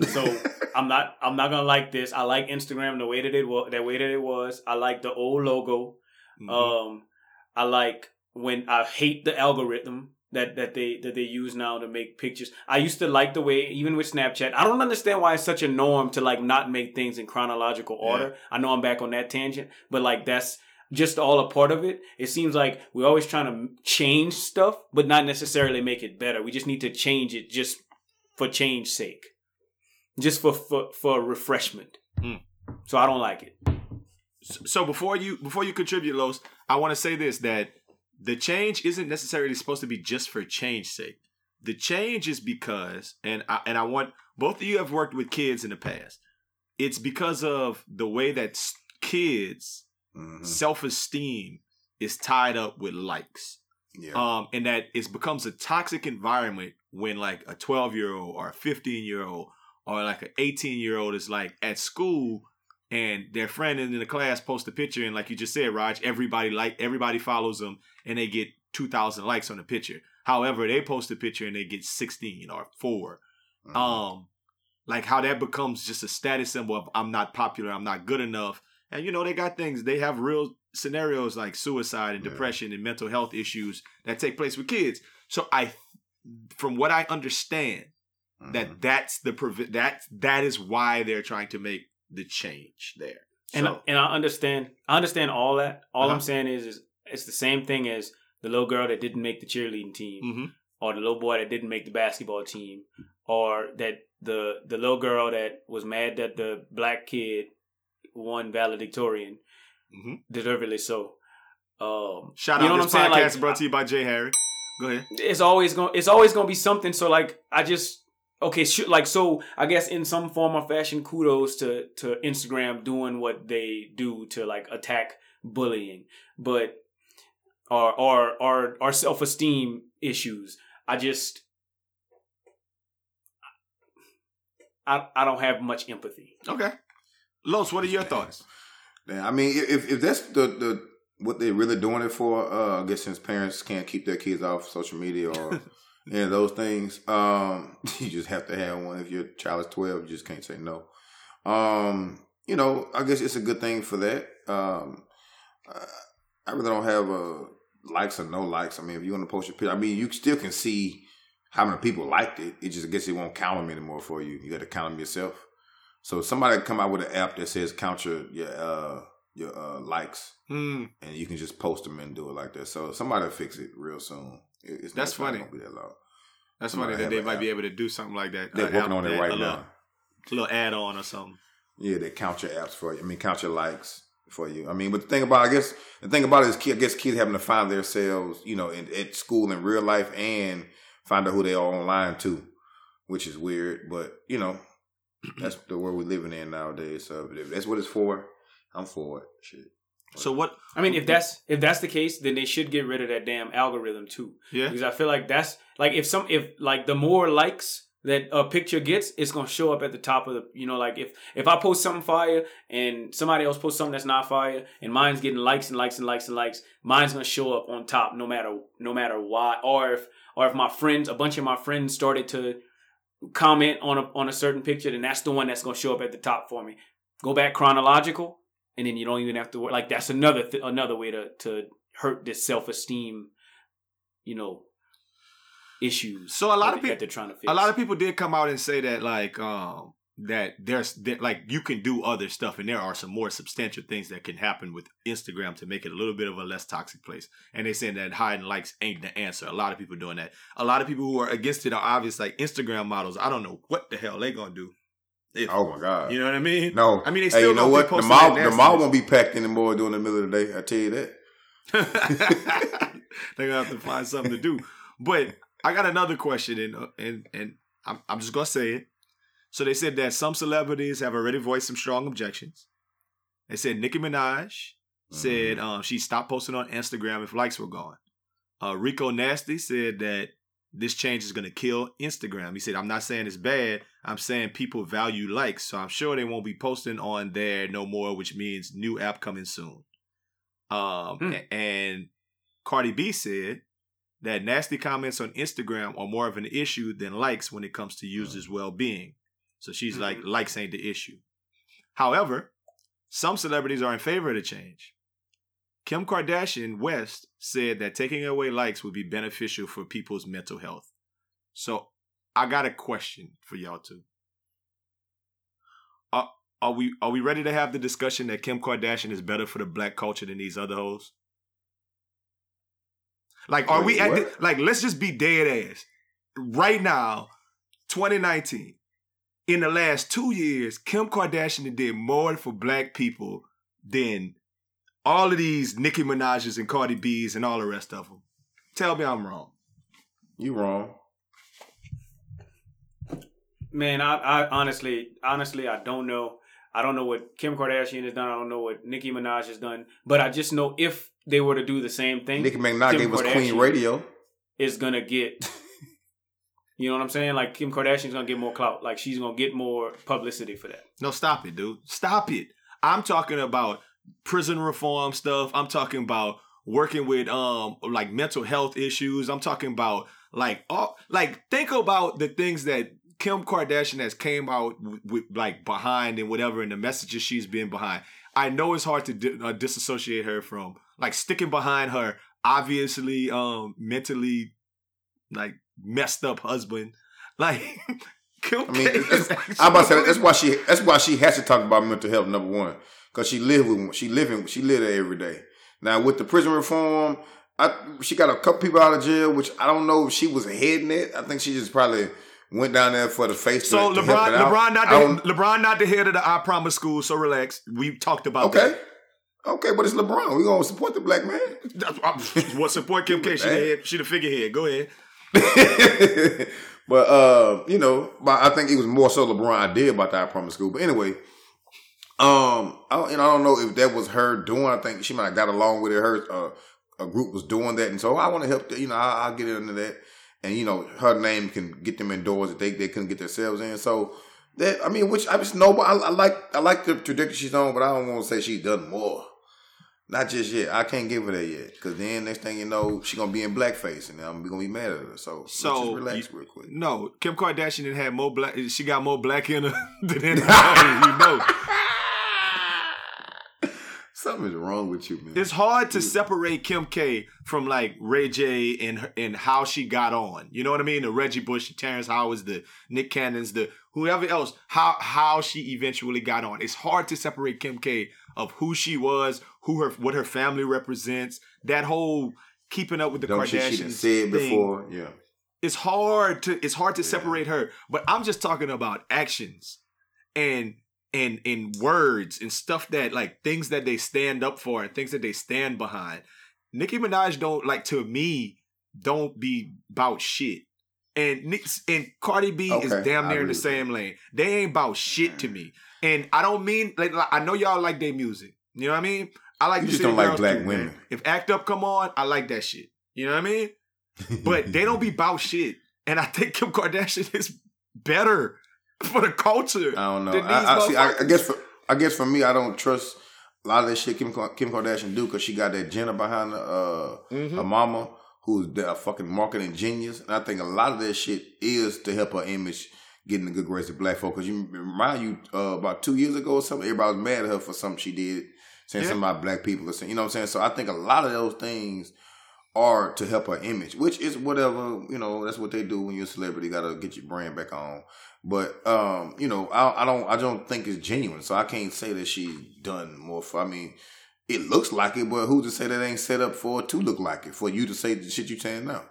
So <laughs> I'm not I'm not gonna like this. I like Instagram the way that it was that way that it was. I like the old logo. Mhm. Um I like when I hate the algorithm that, that they that they use now to make pictures. I used to like the way even with Snapchat. I don't understand why it's such a norm to like not make things in chronological order. I know I'm back on that tangent, but like that's just all a part of it. It seems like we're always trying to change stuff, but not necessarily make it better. We just need to change it just for change sake, just for for, for refreshment. Mm. So I don't like it. So before you before you contribute, Los, I want to say this that the change isn't necessarily supposed to be just for change sake. The change is because, and I, and I want both of you have worked with kids in the past. It's because of the way that s- kids Mhm. self esteem is tied up with likes. Yeah. Um, and that it becomes a toxic environment when like a 12 year old or a 15 year old or like an 18 year old is like at school and their friend in the class posts a picture and like you just said, Raj, everybody like everybody follows them and they get 2,000 likes on the picture. However, they post a picture and they get 16 or 4 Mhm. um like how that becomes just a status symbol of i'm not popular i'm not good enough and you know they got things they have real scenarios like suicide and Yeah. depression and mental health issues that take place with kids so i from what i understand Mhm. that that's the previ- that that is why they're trying to make the change there And so, and I understand. I understand all that. All Uh-huh. I'm saying is, is it's the same thing as the little girl that didn't make the cheerleading team, mhm. or the little boy that didn't make the basketball team, or that the the little girl that was mad that the black kid won valedictorian, Mhm. deservedly so. Um, shout you out know this what I'm saying? podcast Like, brought to you by jay harry go ahead it's always going it's always going to be something so like i just okay shoot like so i guess in some form or fashion kudos to to instagram doing what they do to like attack bullying. But or or or or self-esteem issues i just I, I don't have much empathy. okay. Los what are your thoughts? Yeah, I mean, if if that's the the what they're really doing it for, uh, I guess since parents can't keep their kids off social media or <laughs> of those things, um, <laughs> you just have to have one. If your child is twelve, you just can't say no. Um, you know, I guess it's a good thing for that. Um, uh, I really don't have uh, likes or no likes. I mean, if you want to post your picture, I mean, you still can see how many people liked it. It just I guess it won't count them anymore for you. You got to count them yourself. So somebody come out with an app that says count your your uh, your uh, likes, Hmm. and you can just post them and do it like that. So somebody fix it real soon. It- It's That's funny. Gonna be that long. that's funny that they might be able to do something like that They're Uh, working on it right a little, now. A little add-on or something Yeah, they count your apps for you. I mean, count your likes for you. I mean, but the thing about, I guess, the thing about it is, I guess kids having to find themselves, you know, in, at school in real life and find out who they are online too, which is weird. But you know, that's the world we're living in nowadays. So if that's what it's for, I'm for it. Shit. So what I mean, if that's if that's the case, then they should get rid of that damn algorithm too. yeah because I feel like that's like if some if like the more likes that a picture gets, it's gonna show up at the top of the you know like if if I post something fire and somebody else posts something that's not fire and mine's getting likes and likes and likes and likes, mine's gonna show up on top no matter no matter why or if or if my friends a bunch of my friends started to comment on a on a certain picture, then that's the one that's gonna show up at the top for me. Go back chronological, and then you don't even have to work. Like that's another th- another way to to hurt this self esteem, you know, issues. So a lot that, of peop- that they're trying to fix. a lot of people did come out and say that like um that there's that, like you can do other stuff and there are some more substantial things that can happen with Instagram to make it a little bit of a less toxic place. And they saying that hiding likes ain't the answer. A lot of people doing that. A lot of people who are against it are obvious like Instagram models. I don't know what the hell they gonna do. If, Oh my god. You know what I mean? No, I mean they hey, still you know what? The mall, the mall won't be packed anymore during the middle of the day. I tell you that. <laughs> They're gonna have to find something to do. But I got another question, and and and I'm I'm just gonna say it. So they said that some celebrities have already voiced some strong objections. They said Nicki Minaj said um, she stopped posting on Instagram if likes were gone. Uh, Rico Nasty said that this change is gonna kill Instagram. He said, "I'm not saying it's bad. I'm saying people value likes, so I'm sure they won't be posting on there no more, which means new app coming soon." Um, Hmm. and Cardi B said that nasty comments on Instagram are more of an issue than likes when it comes to users' well-being. So she's like, likes ain't the issue. However, some celebrities are in favor of the change. Kim Kardashian West said that taking away likes would be beneficial for people's mental health. So I got a question for y'all too. Are, uh, are we are we ready to have the discussion that Kim Kardashian is better for the black culture than these other hoes? Like, are we at the, like? Let's just be dead ass right now, 2019. In the last two years, Kim Kardashian did more for black people than all of these Nicki Minaj's and Cardi B's and all the rest of them. Tell me I'm wrong. You wrong. Man, I, I honestly, honestly, I don't know. I don't know what Kim Kardashian has done. I don't know what Nicki Minaj has done. But I just know if they were to do the same thing, Nicki Minaj Kim gave us Queen Radio. is gonna get. <laughs> You know what I'm saying? Like Kim Kardashian's gonna get more clout. Like she's gonna get more publicity for that. No, stop it, dude. Stop it. I'm talking about prison reform stuff. I'm talking about working with um like mental health issues. I'm talking about like all like think about the things that Kim Kardashian has came out with, like behind and whatever and the messages she's been behind. I know it's hard to di- uh, disassociate her from like sticking behind her obviously um mentally like messed up husband. <laughs> Like Kim I mean, it's, it's- <laughs> I'm about to say that's why she that's why she has to talk about mental health. Number one, because she live with she living she live there every day. Now with the prison reform, I, she got a couple people out of jail, which I don't know if she was heading it. I think she just probably went down there for the face. So to, LeBron. LeBron not the LeBron not the head of the I Promise School. So relax. We talked about okay, okay, but it's LeBron. We gonna support the black man. that. What <laughs> support Kim K? She the head. She the figurehead. Go ahead. <laughs> but uh, you know, but I think it was more so LeBron idea about the I Promise School. But anyway, um, I don't, and I don't know if that was her doing. I think she might have got along with it. Her uh, a group was doing that, and so I want to help. The, you know, I, I'll get into that, and you know, her name can get them indoors that they they couldn't get themselves in. So that I mean, which I just know, but I, I like I like the trajectory she's on, but I don't want to say she's done more. Not just yet. I can't give her that yet. Cause then next thing you know, she gonna be in blackface, and I'm gonna be mad at her. So, So, just relax you- real quick. No, Kim Kardashian didn't have more black. She got more black in her <laughs> than <laughs> anybody. you know, Something is wrong with you, man. it's hard to separate Kim K from like Ray J and and how she got on. You know what I mean? The Reggie Bush, the Terrence Howards, the Nick Cannons, the whoever else. How how she eventually got on. It's hard to separate Kim K of who she was, who her what her family represents. That whole keeping up with the Don't she Kardashians done said thing. before. Yeah. it's hard to it's hard to Yeah. separate her but i'm just talking about actions and and in words and stuff that like things that they stand up for and things that they stand behind nicki minaj don't like to me don't be about shit and Nick, and Cardi B is damn near in the same lane. They ain't about shit to me, and I don't mean like, like I know y'all like their music. You know what I mean? I like You just don't like black too, man. women. If Act Up come on, I like that shit. You know what I mean? but they don't be <laughs> about shit. And I think Kim Kardashian is better <laughs> for the culture. I don't know. I, I see. I, I guess for I guess for me, I don't trust a lot of that shit Kim Kim Kardashian do because she got that Jenner behind her, uh, Mhm. her mama, who's a fucking marketing genius. And I think a lot of that shit is to help her image getting the good grace of black folk. Because you remind you uh, about two years ago or something, everybody was mad at her for something she did, saying Yeah. something about black people or something. You know what I'm saying? So I think a lot of those things are to help her image, which is whatever, you know, that's what they do when you're a celebrity, gotta get your brand back on. But um, you know, I, I don't I don't think it's genuine. So I can't say that she's done more for I mean, it looks like it, but who's to say that ain't set up for it to look like it, for you to say the shit you saying now.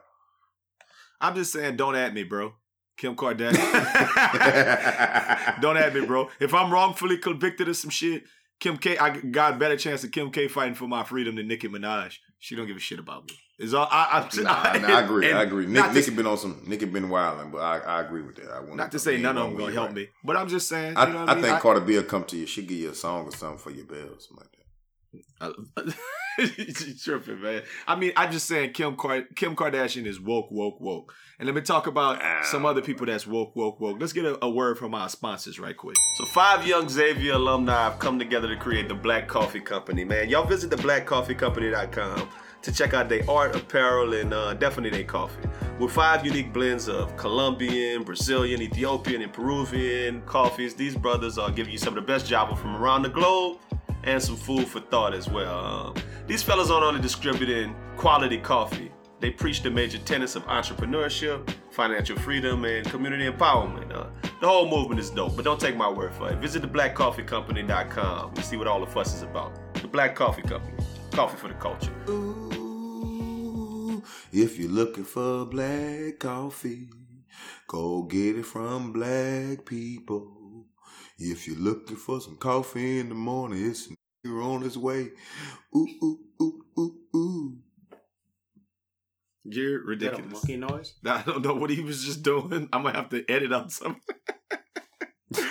I'm just saying, don't at me, bro. Kim Kardashian. <laughs> don't at me, bro. If I'm wrongfully convicted of some shit, Kim K, I got a better chance of Kim K fighting for my freedom than Nicki Minaj. She don't give a shit about me. Is all I, I, Nah, nah, I agree. I agree. Nick, not to- Nicki been on some. Nick Nicki been wilding, but I, I agree with that. I want Not to say none of them gonna help me, but I'm just saying. I, you know what I, I, mean? think Cardi B will come to you. She give you a song or something for your bills, something like that. <laughs> you tripping, man. I mean, I'm just saying Kim Car- Kim Kardashian is woke, woke, woke. And let me talk about ah, some other people that's woke, woke, woke. Let's get a, a word from our sponsors right quick. So five young Xavier alumni have come together to create the Black Coffee Company, man. Y'all visit the blackcoffeecompany.com to check out their art, apparel, and uh, definitely their coffee. With five unique blends of Colombian, Brazilian, Ethiopian, and Peruvian coffees, these brothers are giving you some of the best Java from around the globe and some food for thought as well. Um, these fellas aren't only distributing quality coffee, they preach the major tenets of entrepreneurship, financial freedom, and community empowerment. Uh, The whole movement is dope, but don't take my word for it. Visit theblackcoffeecompany.com to see what all the fuss is about. The Black Coffee Company. Coffee for the culture. Ooh, if you're looking for black coffee, go get it from black people. If you're looking for some coffee in the morning, it's a nigger on its way. Ooh, ooh, ooh, ooh, ooh. You're Is that a ridiculous. monkey noise? <laughs> I don't know what he was just doing. I'm gonna have to edit out some. <laughs>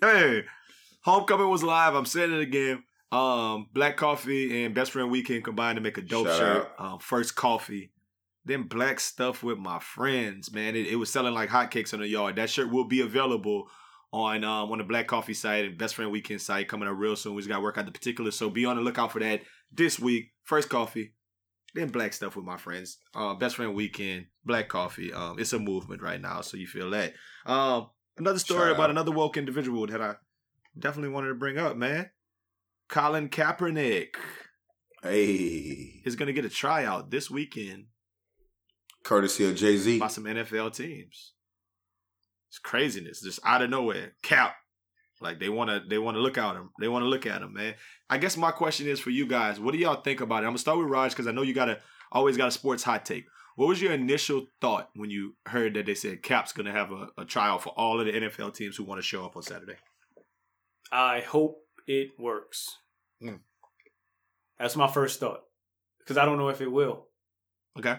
hey, homecoming was live. I'm saying it again. Um, Black Coffee and Best Friend Weekend combined to make a dope Shout shirt. Um, first coffee. Then black stuff with my friends, man. It, it was selling like hotcakes on the yard. That shirt will be available on um on the Black Coffee site and Best Friend Weekend site coming up real soon. We just gotta work out the particulars. So be on the lookout for that this week. First coffee, then black stuff with my friends. Uh, best friend weekend, black coffee. Um, it's a movement right now, so you feel that. Um, another story Shout about out. another woke individual that I definitely wanted to bring up, man. Colin Kaepernick Hey, is gonna get a tryout this weekend courtesy of Jay Z. by some NFL teams. It's craziness, just out of nowhere. Cap, like they wanna they wanna look at him. They wanna look at him, man. I guess my question is for you guys. What do y'all think about it? I'm gonna start with Raj because I know you got a always got a sports hot take. What was your initial thought when you heard that they said Cap's gonna have a, a tryout for all of the NFL teams who want to show up on Saturday? I hope it works. Mm. That's my first thought because I don't know if it will. Okay.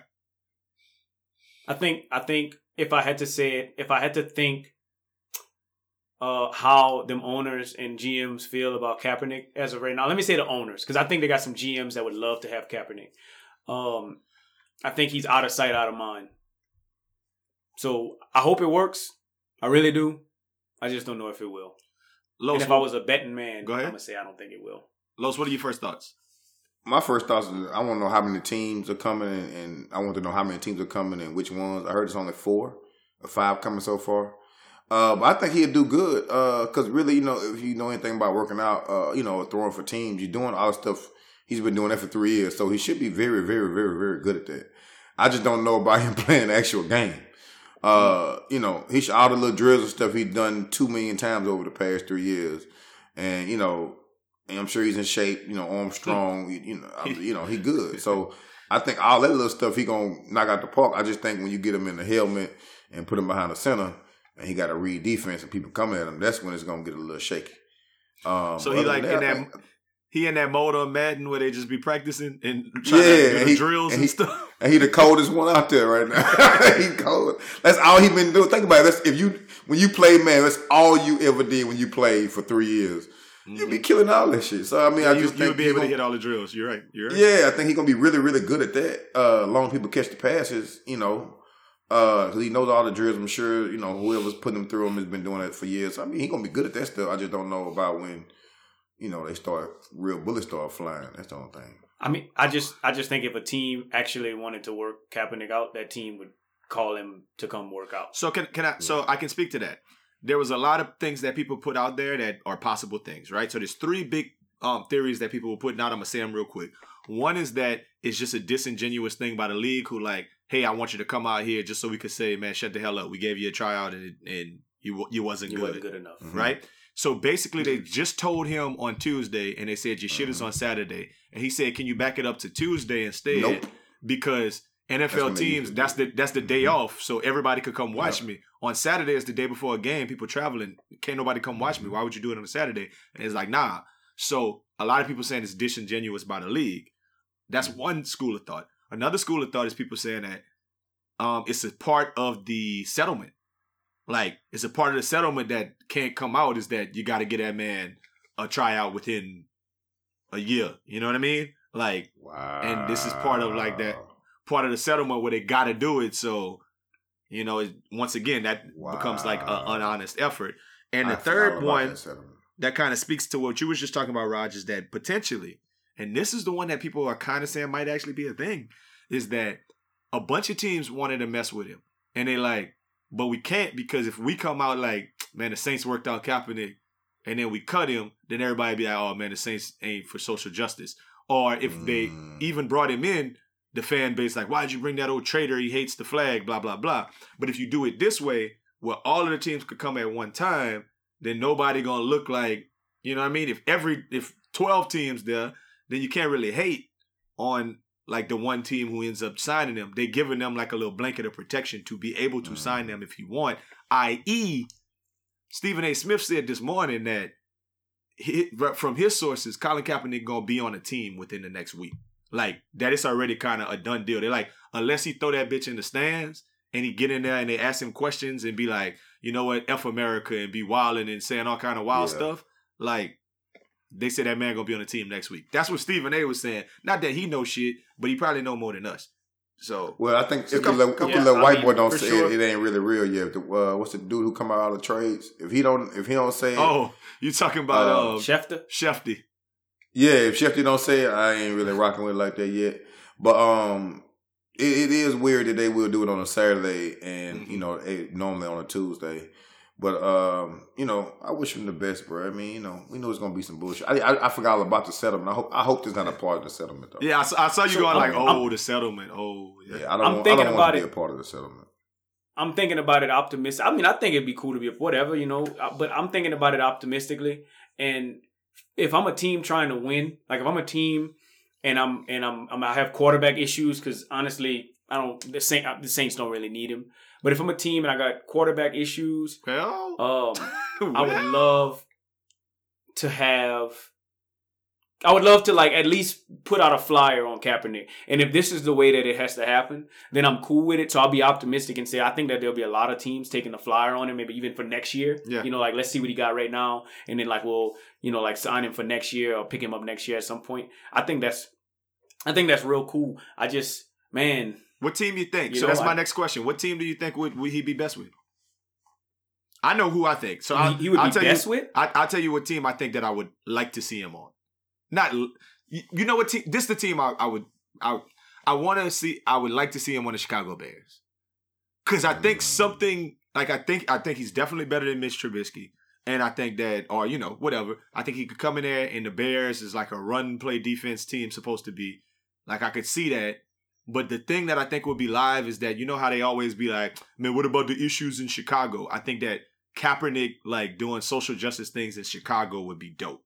I think I think if I had to say it, if I had to think uh how them owners and GMs feel about Kaepernick as of right now, let me say the owners because I think they got some GMs that would love to have Kaepernick. Um, I think he's out of sight, out of mind. So I hope it works. I really do. I just don't know if it will. Low and if I was a betting man, Go ahead. I'm gonna say I don't think it will. Los, what are your first thoughts? My first thoughts is I want to know how many teams are coming, and, and I want to know how many teams are coming and which ones. I heard it's only four or five coming so far. Uh, but I think he'll do good because really, you know, if you know anything about working out, uh, you know, throwing for teams, you're doing all the stuff. He's been doing that for three years, so he should be very, very, very, very good at that. I just don't know about <laughs> him playing the actual game. Uh, you know, he should, all the little drills and stuff he's done two million times over the past three years, and you know, and I'm sure he's in shape. You know, arm strong. <laughs> You, know, I- you know, he <laughs> good. So I think all that little stuff he gonna knock out the park. I just think when you get him in the helmet and put him behind the center, and he got to read defense and people coming at him, that's when it's gonna get a little shaky. Um, So he like than in that think- he in that mode on Madden where they just be practicing and trying Yeah, to do he- drills and and, he- stuff. And he the coldest one out there right now. <laughs> he cold. That's all he been doing. Think about it. That's if you when you play man, that's all you ever did when you played for three years. You'll be killing all that shit. So I mean, I you, just you'll think be able to gonna- hit all the drills. You're right. You're right. Yeah, I think he's gonna be really, really good at that. Uh, long people catch the passes, you know, because he knows all the drills. I'm sure you know whoever's putting him through him has been doing that for years. I mean, he's gonna be good at that stuff. I just don't know about when, you know, they start real bullets start flying. That's the only thing. I mean, I just I just think if a team actually wanted to work Kaepernick out, that team would call him to come work out. So can can I? So I can speak to that. There was a lot of things that people put out there that are possible things, right? So there's three big um, theories that people were putting out. I'm gonna say them real quick. One is that it's just a disingenuous thing by the league, who like, hey, I want you to come out here just so we could say, man, shut the hell up. We gave you a tryout and and you you wasn't He good, wasn't good enough. Mhm. right? So basically, they just told him on Tuesday, and they said your shit is on Saturday, and he said, "Can you back it up to Tuesday instead?" Nope. Because That's NFL they teams, that's the that's the day Mhm. off, so everybody could come watch Yeah. me. On Saturday is the day before a game. People traveling, can't nobody come watch me. Why would you do it on a Saturday? And it's like, nah. So a lot of people saying it's disingenuous by the league. That's one school of thought. Another school of thought is people saying that um, it's a part of the settlement. Like it's a part of the settlement that can't come out is that you got to get that man a tryout within a year. You know what I mean? Like Wow. And this is part of, like, that- part of the settlement where they got to do it. So you know, it, once again, that becomes like an Wow. unhonest effort. And the I third one that that kind of speaks to what you was just talking about, Raj, is that potentially, and this is the one that people are kind of saying might actually be a thing, is that a bunch of teams wanted to mess with him, and they like, but we can't because if we come out like, man, the Saints worked out Kaepernick, and then we cut him, then everybody be like, oh man, the Saints ain't for social justice. Or if they Mm. even brought him in, the fan base like, why'd you bring that old traitor? He hates the flag, blah blah blah. But if you do it this way, where all of the teams could come at one time, then nobody gonna look like you know what I mean. If every if twelve teams there, then you can't really hate on like the one team who ends up signing them. They're giving them like a little blanket of protection to be able to sign mm. them if you want. I.e., Stephen A. Smith said this morning that he, from his sources, Colin Kaepernick gonna be on a team within the next week. Like that, it's already kind of a done deal. They're like, unless he throw that bitch in the stands and he get in there and they ask him questions and be like, you know what, f America and be wilding and saying all kind of wild Yeah. stuff. Like they said that man gonna be on the team next week. That's what Stephen A. was saying. Not that he knows shit, but he probably know more than us. So Well, I think So if the couple- little, couple- if little yeah, I white mean, boy don't say sure. it, it ain't really real yet. The, uh, what's the dude who come out of the trades? If he don't, if he don't say it, oh, you talking about Uh, uh, Schefter. Shefty? Yeah, if Shefty don't say it, I ain't really rocking with it like that yet. But um, it, it is weird that they will do it on a Saturday and you know it, normally on a Tuesday. But um, you know, I wish him the best, bro. I mean, you know, we know it's gonna be some bullshit. I I, I forgot all about the settlement. I hope I hope there's not a part of the settlement though. Yeah, I, saw- I saw you So, going like, I'm- oh, the settlement. Oh, yeah. Yeah, I don't I'm want, I thinking don't about want to it. be a part of the settlement. I'm thinking about it optimistic. I mean, I think it'd be cool to be whatever, you know. uh, But I'm thinking about it optimistically. And if I'm a team trying to win, like if I'm a team and I'm and I'm, I'm I have quarterback issues because honestly, I don't the Saint the Saints don't really need him. But if I'm a team and I got quarterback issues, Well, um, <laughs> I would love to have. I would love to like at least put out a flyer on Kaepernick, and if this is the way that it has to happen, then I'm cool with it. So I'll be optimistic and say I think that there'll be a lot of teams taking the flyer on him, maybe even for next year. Yeah. you know, like let's see what he got right now, and then like we'll you know like sign him for next year or pick him up next year at some point. I think that's, I think that's real cool. I just man, What team you think? You so know, that's my I- next question. What team do you think would, would he be best with? I know who I think. So he, I'll, he would I'll be tell best you. with. I, I'll tell you what team I think that I would like to see him on. Not you, you know what team? This is the team I, I would I I want to see. I would like to see him on the Chicago Bears because I think something like I think I think he's definitely better than Mitch Trubisky. And I think that, or you know, whatever. I think he could come in there, and the Bears is like a run play defense team supposed to be. Like I could see that, but the thing that I think would be live is that you know how they always be like, man, what about the issues in Chicago? I think that Kaepernick like doing social justice things in Chicago would be dope.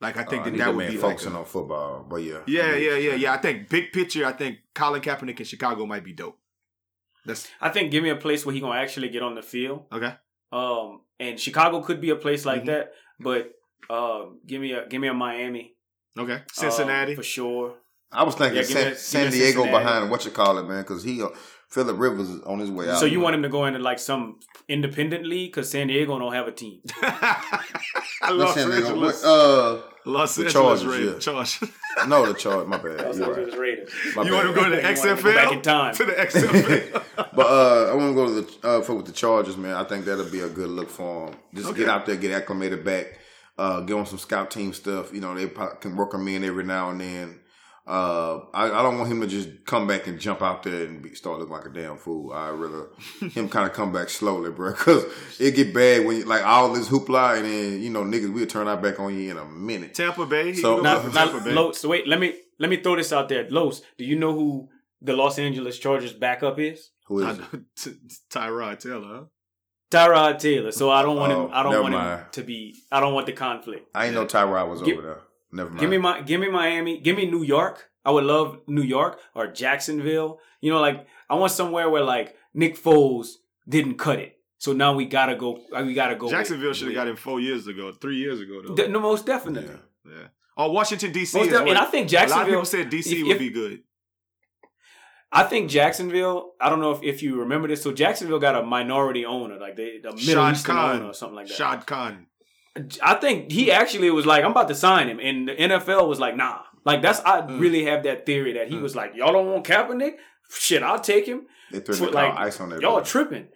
Like I think Uh, that need that would man be focusing like a- on football. But yeah, yeah, yeah, yeah, yeah. I think big picture. I think Colin Kaepernick in Chicago might be dope. That's I think give me a place where he gonna actually get on the field. okay. Um, and Chicago could be a place like Mhm. that, but um, give me a give me a Miami, Okay, um, Cincinnati. for sure. I was thinking Yeah, San, a- San Diego Cincinnati. behind what you call it, man, because he uh, Philip Rivers is on his way out. So you want him to go into like some independent league because San Diego don't have a team. <laughs> I Not Los San Diego, uh, Los the Angeles Chargers, Raiders. yeah. Charge. no, the charge. My bad. Los You're Angeles right. Raiders. My you bad. want to go to the XFL? to go back in time. To the XFL. <laughs> But uh, I want to go to the uh, for with the Chargers, man. I think that'll be a good look for them. Just Okay. get out there, get acclimated back, uh, get on some scout team stuff. You know, they can work him in every now and then. Uh, I, I don't want him to just come back and jump out there and be, start looking like a damn fool. I rather <laughs> him kind of come back slowly, bro, because it get bad when you, like all this hoopla and then you know niggas we'll turn our back on you in a minute. Tampa Bay. So- can go Now, Tampa Bay. Los, so wait, let me let me throw this out there. Los, do you know who the Los Angeles Chargers backup is? Who I it? T- Tyrod Taylor. Huh? Tyrod Taylor. So I don't want Oh, him. I don't want mind. him to be. I don't want the conflict. I ain't know Tyrod was Give- over there. Never mind. Give me my. Give me Miami. Give me New York. I would love New York or Jacksonville. You know, like I want somewhere where like Nick Foles didn't cut it. So now we gotta go. uh, We gotta go. Jacksonville should have got him four years ago, three years ago though. De- no, most definitely. Yeah. yeah. Oh, Washington D.C. Most is def- and I think Jacksonville. a lot of people said D.C. if- would if- be good. I think Jacksonville. I don't know if, if you remember this. So Jacksonville got a minority owner, like they a Middle Shad Eastern Khan. owner or something like that. Shad Khan. I think he actually was like, I'm about to sign him, and the NFL was like, Nah. Like that's I Mm. really have that theory that he Mm. was like, Y'all don't want Kaepernick? Shit, I'll take him. They threw So, like, ice on that. Y'all tripping.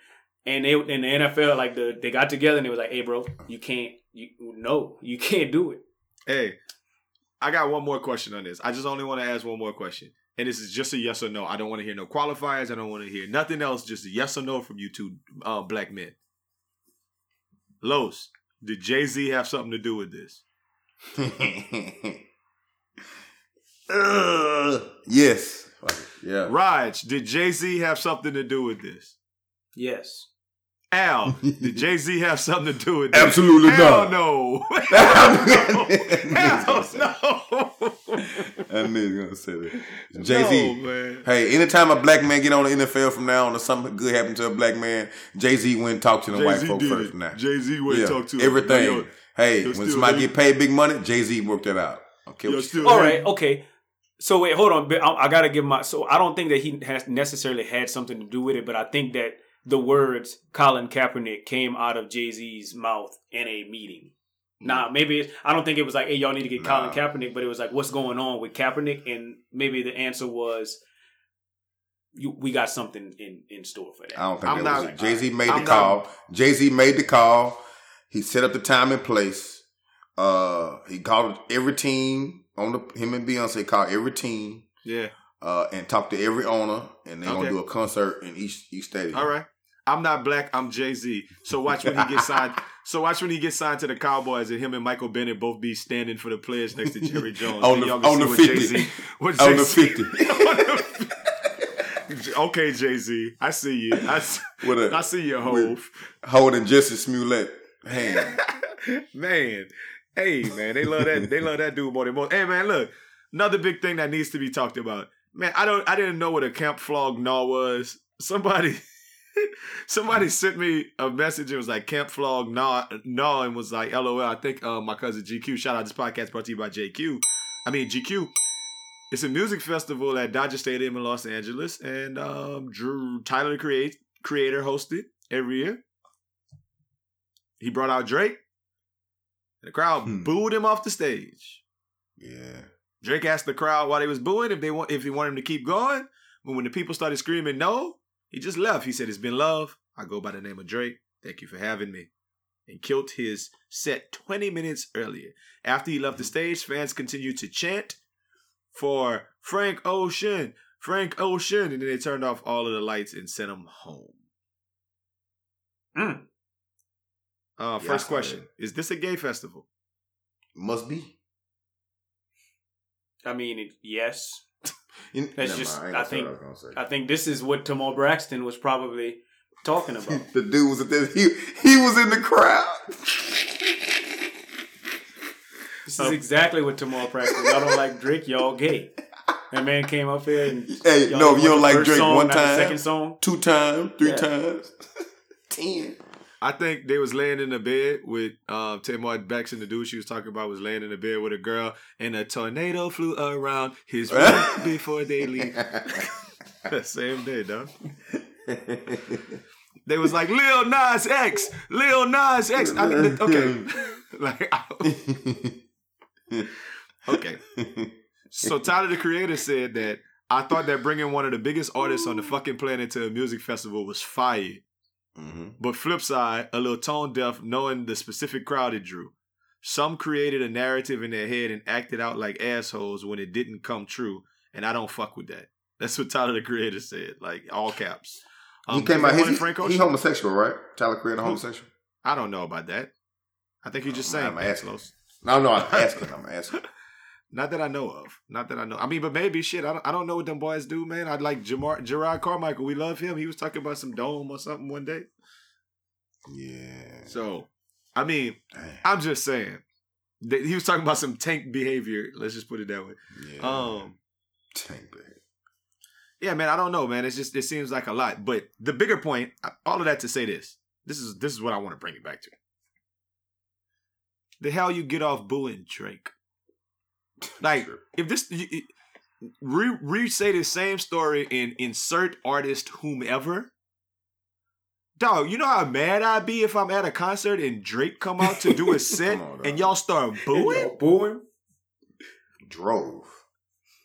And they in the NFL, like the they got together and they was like, Hey, bro, you can't. You no, you can't do it. Hey, I got one more question on this. I just only want to ask one more question. And this is just a yes or no. I don't want to hear no qualifiers. I don't want to hear nothing else. Just a yes or no from you two uh, black men. Los, did Jay Z have something to do with this? <laughs> Uh, yes. Yeah. Raj, did Jay Z have something to do with this? Yes. Al, did <laughs> Jay Z have something to do with this? Absolutely Hell not. no. <laughs> Hell no. I knew you were gonna say that. Jay Z. No, hey, anytime a black man get on the NFL from now on, or something good happen to a black man, Jay Z went and talk to the white Jay-Z folk did first. from now. Jay Z went Yeah, and talked to everything. Yo, hey, yo, when somebody yo- get paid big money, Jay Z worked that out. Okay, yo, what you still- All right, okay. So wait, hold on. I, I gotta give my. So I don't think that he has necessarily had something to do with it, but I think that the words Colin Kaepernick came out of Jay Z's mouth in a meeting. Nah, maybe it, I don't think it was like, "Hey, y'all need to get Colin Nah. Kaepernick," but it was like, "What's going on with Kaepernick?" And maybe the answer was, you, "We got something in in store for that." I don't think I'm that was not- it. Jay Z made I'm the not- call. Jay Z made the call. He set up the time and place. Uh, he called every team on the him and Beyonce called every team Yeah. uh, and talked to every owner, and they're Okay. gonna do a concert in each each stadium. All right. I'm not black. I'm Jay Z. So watch when he gets signed. <laughs> So watch when he gets signed to the Cowboys, and him and Michael Bennett both be standing for the players next to Jerry <laughs> Jones. On the- on the what 50. Jay-Z On the Jay-Z 50. <laughs> okay, Jay Z. I see you. I see, a- I see your hove. Holding Jesse Smollett hand. man, hey man, they love that. They love that dude more than most. Hey man, look, another big thing that needs to be talked about. Man, I don't. I didn't know what a camp flog gnaw was. Somebody, somebody sent me a message. It was like camp flog gnaw, gnaw, and was like, "LOL." I think uh, my cousin GQ. Shout out this podcast brought to you by JQ. I mean GQ. It's a music festival at Dodger Stadium in Los Angeles, and um, Drew Tyler the Create Creator hosted every year. He brought out Drake. And the crowd Hmm. booed him off the stage. Yeah. Drake asked the crowd why they was booing if they want if he wanted him to keep going. But when the people started screaming no, he just left. He said, "It's been love. I go by the name of Drake. Thank you for having me." And killed his set 20 minutes earlier. After he left the stage, fans continued to chant for Frank Ocean, Frank Ocean, and then they turned off all of the lights and sent him home. Mm. Uh, first saw question: that. Is this a gay festival? Must be. I mean, yes. You- That's Never just- mind, I ain't think- I was gonna say. I think this is what Tamar Braxton was probably talking about. <laughs> the dude was at this. He he was in the crowd. This is exactly what Tamar Braxton. Y'all don't like Drake, y'all gay. That man came up here and Hey, no, you don't like first Drake song, one time, second song. two times, three Yeah. times, <laughs> ten. I think they was laying in the bed with um Tamar Braxton, the dude she was talking about was laying in the bed with a girl, and a tornado flew around his <laughs> room before they leave. <laughs> <laughs> Same day, dog. They was like Lil Nas X, Lil Nas X. I mean, okay, like okay. So Tyler the Creator said that I thought that bringing one of the biggest artists on the fucking planet to a music festival was fire. Hmm But flip side, a little tone deaf knowing the specific crowd it drew. Some created a narrative in their head and acted out like assholes when it didn't come true, and I don't fuck with that. That's what Tyler the Creator said, like all caps. he Um, came out. that one in He's, Frank he homosexual, right? Tyler Creator homosexual. I don't know about that. I think he's just saying I'm asking. No, no, I'm <laughs> asking. I'm asking. Not that I know of. Not that I know. I mean, but maybe shit. I don't, I don't know what them boys do, man. I'd like Jamar, Jerrod Carmichael. We love him. He was talking about some dome or something one day. Yeah. So, I mean, Damn. I'm just saying. that He was talking about some tank behavior. Let's just put it that way. Yeah. Um, Tank bag. yeah, man. I don't know, man. It's just it seems like a lot. But the bigger point, all of that to say this. This is this is what I want to bring it back to. The hell you get off booing Drake? Like if this you, you- re re say the same story and insert artist whomever. Dog, you know how mad I'd be if I'm at a concert and Drake come out to do a <laughs> set on, and y'all start booing? Y'all booing? Drove.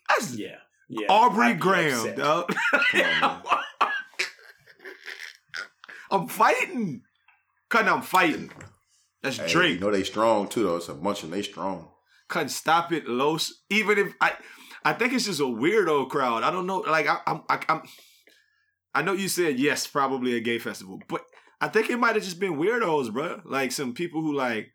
That's Yeah. Yeah. Aubrey I'd Graham, upset. dog. On. <laughs> I'm fighting. Cutting, I'm fighting. That's Hey, Drake. you know they strong too, though. It's a bunch of they strong. Couldn't stop it, Los. Even if I, I think it's just a weirdo crowd. I don't know. Like I, I'm, I, I'm. I know you said yes, probably a gay festival, but I think it might have just been weirdos, bro. Like some people who like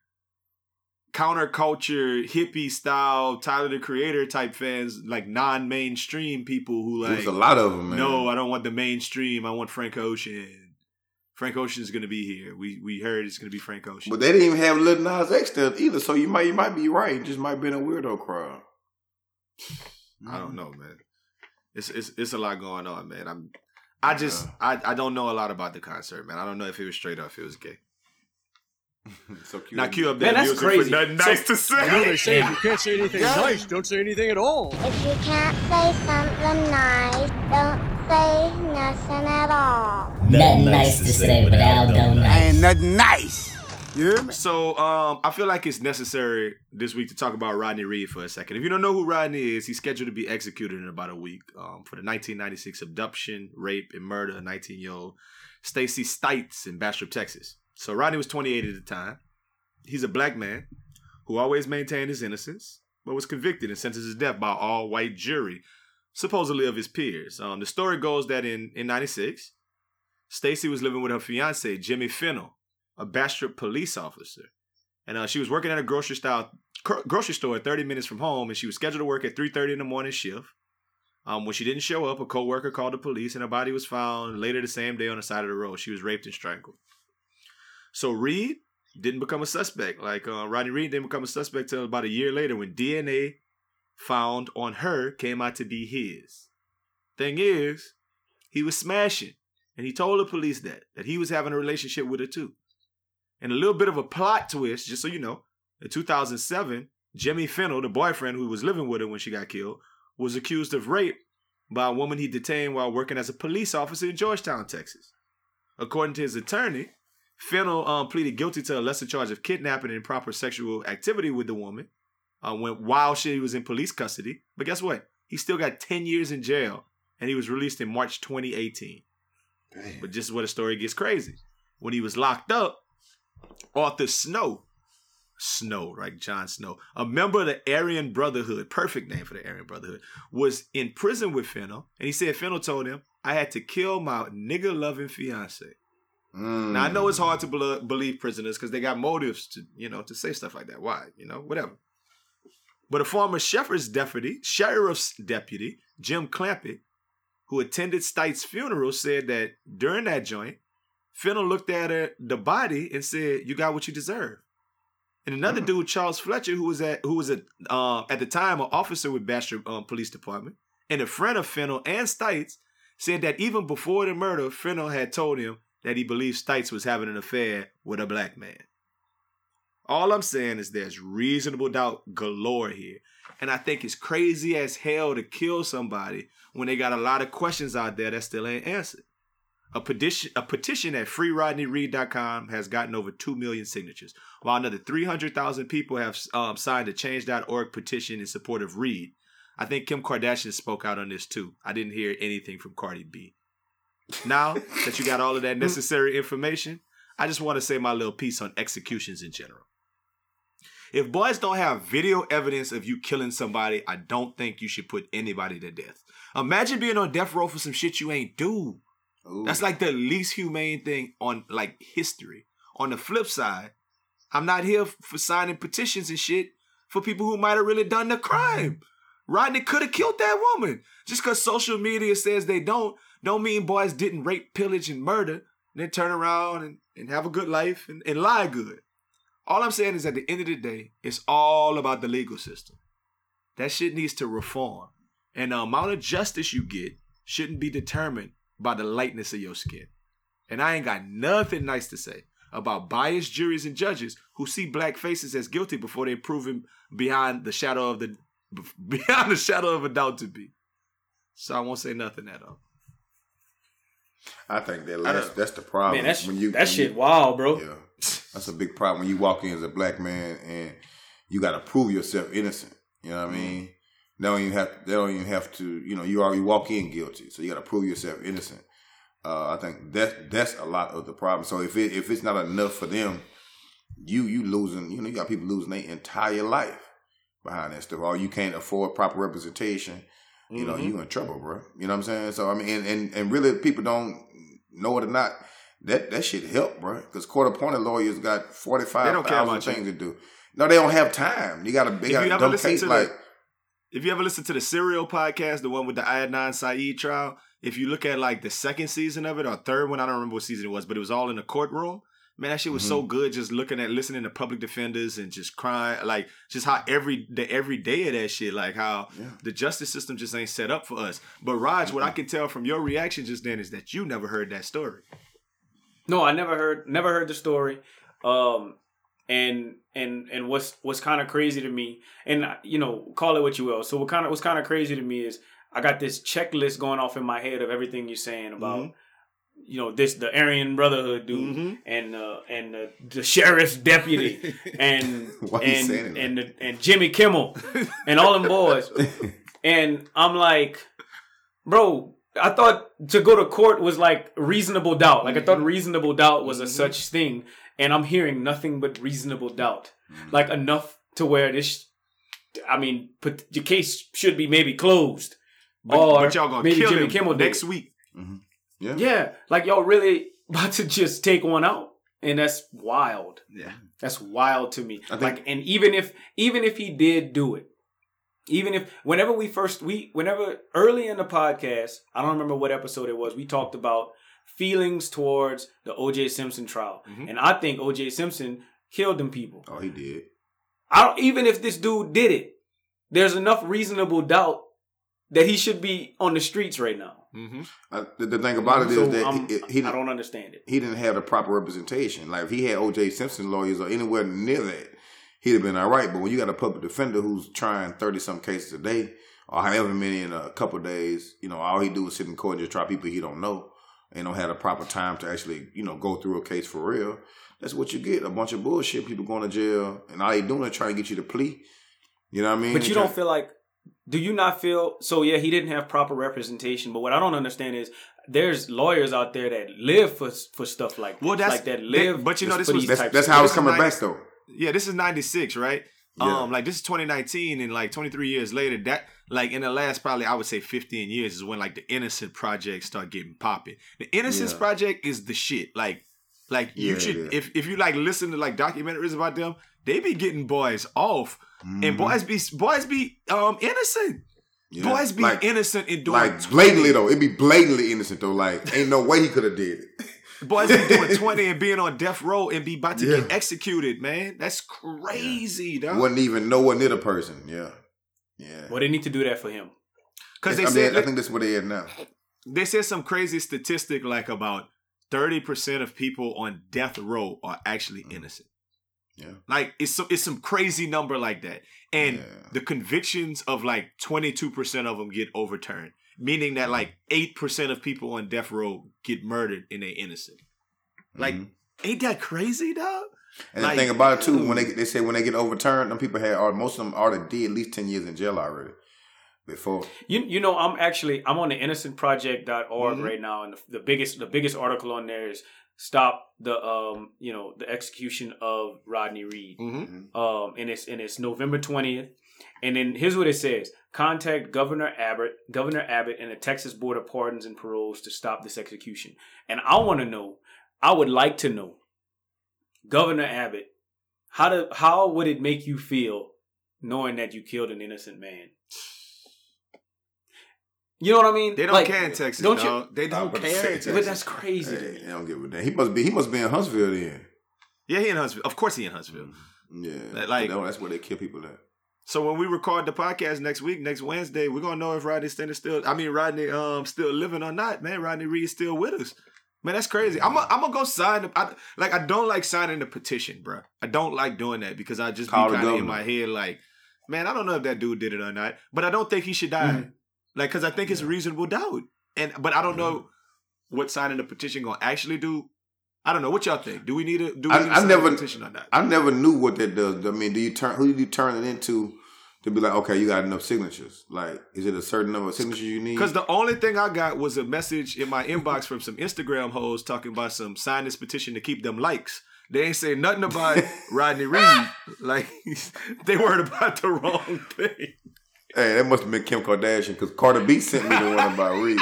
counterculture, hippie style, Tyler the Creator type fans, like non-mainstream people who like. There's a lot of them, man. No, I don't want the mainstream. I want Frank Ocean. Frank Ocean's going to be here. We we heard it's going to be Frank Ocean. But they didn't even have Lil Nas X there either, so you might you might be right. It just might be in a weirdo crowd. I don't know, man. It's it's it's a lot going on, man. I'm I just I, I don't know a lot about the concert, man. I don't know if it was straight or if it was gay. <laughs> So cute. Now cue up Man, that that's music crazy. for nothing nice to say. You know they say if you can't say anything nice, don't say anything at all. If you can't say something nice, don't say nothing at all. Nothing nice to say, but Aldo nice. Ain't nothing nice. You hear me? So um, I feel like it's necessary this week to talk about Rodney Reed for a second. If you don't know who Rodney is, he's scheduled to be executed in about a week um, for the 1996 abduction, rape, and murder of 19-year-old Stacy Stites in Bastrop, Texas. So Rodney was 28 at the time. He's a black man who always maintained his innocence, but was convicted and sentenced to death by all white jury, supposedly of his peers. Um, the story goes that in in '96, Stacy was living with her fiance Jimmy Fennell, a Bastrop police officer, and uh, she was working at a grocery style grocery store 30 minutes from home, and she was scheduled to work at 3:30 in the morning shift. Um, when she didn't show up, a coworker called the police, and her body was found later the same day on the side of the road. She was raped and strangled. So Reed didn't become a suspect. Like uh, Rodney Reed didn't become a suspect until about a year later when DNA found on her came out to be his. Thing is, he was smashing, and he told the police that that he was having a relationship with her too. And a little bit of a plot twist, just so you know, in 2007, Jimmy Fennell, the boyfriend who was living with her when she got killed, was accused of rape by a woman he detained while working as a police officer in Georgetown, Texas. According to his attorney, Fennell um, pleaded guilty to a lesser charge of kidnapping and improper sexual activity with the woman uh, when while she was in police custody. But guess what? He still got 10 years in jail, and he was released in March 2018. But just where the story gets crazy. When he was locked up, Arthur Snow, Snow, right? John Snow, a member of the Aryan Brotherhood, perfect name for the Aryan Brotherhood, was in prison with Fennell, and he said Fennell told him, I had to kill my nigga loving fiance. Mm. Now I know it's hard to believe prisoners because they got motives to, you know, to say stuff like that. Why, you know, whatever. But a former sheriff's deputy, sheriff's deputy, Jim Clampett, who attended Stites' funeral, said that during that joint, Fennell looked at her, the body and said, "You got what you deserve." And another dude, Charles Fletcher, who was at who was at uh, at the time an officer with Bastrop um, Police Department and a friend of Fennell and Stites, said that even before the murder, Fennell had told him that he believed Stites was having an affair with a black man. All I'm saying is there's reasonable doubt galore here. And I think it's crazy as hell to kill somebody when they got a lot of questions out there that still ain't answered. A petition, a petition at freerodneyreed.com has gotten over 2 million signatures, while another 300,000 people have um, signed a change.org petition in support of Reed. I think Kim Kardashian spoke out on this too. I didn't hear anything from Cardi B. Now that you got all of that <laughs> necessary information, I just want to say my little piece on executions in general. If boys don't have video evidence of you killing somebody, I don't think you should put anybody to death. Imagine being on death row for some shit you ain't do. Ooh. That's like the least humane thing on like history. On the flip side, I'm not here for signing petitions and shit for people who might have really done the crime. Rodney could have killed that woman. Just because social media says they don't, don't mean boys didn't rape, pillage, and murder, and then turn around and, and have a good life and, and lie good. All I'm saying is at the end of the day, it's all about the legal system. That shit needs to reform. And the amount of justice you get shouldn't be determined by the lightness of your skin. And I ain't got nothing nice to say about biased juries and judges who see black faces as guilty before they prove him behind the shadow of the <laughs> beyond the shadow of a doubt to be. So I won't say nothing at all. I think that I that's, that's the problem. Man, that's when you, that when shit you- wild, bro. Yeah, that's a big problem when you walk in as a black man and you got to prove yourself innocent. You know what I mean? They don't even have. They don't even have to. You know, you already walk in guilty, so you got to prove yourself innocent. Uh, I think that that's a lot of the problem. So if it if it's not enough for them, you you losing. You know, you got people losing their entire life behind that stuff. Or you can't afford proper representation. You know, Mhm. you in trouble, bro. You know what I'm saying? So I mean, and and, and really, people don't know it or not. That that shit help, bro. Because court appointed lawyers got forty five thousand about you. things to do. No, they don't have time. You got to they If got to ever case like the, if you ever listen to the Serial podcast, the one with the Adnan Syed trial, if you look at like the second season of it or third one, I don't remember what season it was, but it was all in the courtroom. Man, that shit was so mm-hmm. good. Just looking at listening to public defenders and just crying, like just how every the every day of that shit, like how the justice system just ain't set up for us. But Raj, what I can tell from your reaction just then is that you never heard that story. No, I never heard never heard the story. Um and and and what's what's kind of crazy to me and you know, call it what you will. So what kind of what's kind of crazy to me is I got this checklist going off in my head of everything you're saying about Mhm. you know this the Aryan Brotherhood dude Mhm. and uh, and the, the sheriff's deputy <laughs> and and like and the, and Jimmy Kimmel and all them boys <laughs> and I'm like, bro, I thought to go to court was like reasonable doubt. Like I thought mm-hmm. reasonable doubt was a mm-hmm. such thing, and I'm hearing nothing but reasonable doubt. Mm-hmm. Like enough to where this, I mean, put your case should be maybe closed, But, or but y'all gonna maybe kill Jimmy him Kimmel did next it. week. Yeah. Yeah, like y'all really about to just take one out, and that's wild. Yeah. That's wild to me. Think- like, and even if even if he did do it, even if whenever we first we whenever early in the podcast, I don't remember what episode it was, we talked about feelings towards the O.J. Simpson trial, Mhm. and I think O.J. Simpson killed them people. Oh, he did. I don't even if this dude did it, there's enough reasonable doubt that he should be on the streets right now. Mm-hmm. Uh, the, the thing about it is So, that I'm- he, he, I don't understand it. he didn't have the proper representation. Like if he had O.J. Simpson lawyers or anywhere near that, he'd have been all right. But when you got a public defender who's trying thirty some cases a day or however many in a couple of days, you know, all he do is sit in court and just try people he don't know and don't have the proper time to actually, you know, go through a case for real. That's what you get. A bunch of bullshit. People going to jail and all they doing is trying to get you to plea. You know what I mean? But you Try- don't feel like do you not feel so yeah, he didn't have proper representation, but what I don't understand is there's lawyers out there that live for for stuff like Well, that's- like that that- live but you know, this was- That's, that's how it's coming nice. back though. Yeah, this is 96, right? Yeah. Um, like this is 2019, and like 23 years later, that like in the last probably I would say 15 years is when like the Innocent Project start getting popping. The Innocence Yeah. Project is the shit. Like, like you should yeah. if if you like listen to like documentaries about them, they be getting boys off, and Mhm. boys be boys be um innocent. Yeah. Boys be Like- innocent in doing Like blatantly though, it'd be blatantly innocent though. Like ain't no way he could have did it. Boys be doing <laughs> 20 and being on death row and be about to Yeah. get executed, man. That's crazy, dog. Wouldn't even know what near the person. Yeah, yeah. well, they need to do that for him. Because I they mean, said I think that's what they at now. they said some crazy statistic like about 30% of people on death row are actually mm. innocent. Yeah. Like it's so, it's some crazy number like that. And Yeah. the convictions of like 22% of them get overturned, meaning that like 8% of people on death row get murdered and they're innocent. Like Mhm. ain't that crazy, dog? and like, the thing about it too, when they dude. they say when they get overturned, them people had or most of them already did at least ten years in jail already. Before You you know I'm actually I'm on the innocentproject.org Mhm. right now, and the, the biggest the biggest article on there is stop the um you know the execution of Rodney Reed. Mm-hmm. um, and it's and it's November twentieth. And then here's what it says: Contact Governor Abbott, Governor Abbott, and the Texas Board of Pardons and Paroles to stop this execution. And I want to know, I would like to know, Governor Abbott, how do how would it make you feel knowing that you killed an innocent man? You know what I mean? They don't Like, care in Texas, don't you? They don't was about to care. in Texas. But that's crazy. hey, they don't give a damn. He must be he must be in Huntsville then. Yeah, he in Huntsville. Of course he in Huntsville. Mm-hmm. Yeah, like- no, that's where they kill people at. So when we record the podcast next week, next Wednesday, we're gonna know if Rodney Stenner still I mean Rodney um still living or not, man. Rodney Reed's still with us. Man, that's crazy. I'm gonna I'm gonna go sign the I, like I don't like signing the petition, bro. I don't like doing that because I just Call be kind of in my head like, man, I don't know if that dude did it or not, but I don't think he should die. Mm-hmm. Like, cause I think it's reasonable doubt, and but I don't know what signing the petition gonna actually do. I don't know. What y'all think? Do we need a do we I- need I never- a petition or not? I never knew what that does. I mean, do you turn who do you turn it into to be like, okay, you got enough signatures? Like, is it a certain number of signatures you need? Because the only thing I got was a message in my inbox from some Instagram hoes talking about some sign this petition to keep them likes. They ain't say nothing about <laughs> Rodney Reed. Like <laughs> they worried about the wrong thing. Hey, that must have been Kim Kardashian because Cardi B sent me the one about Reed.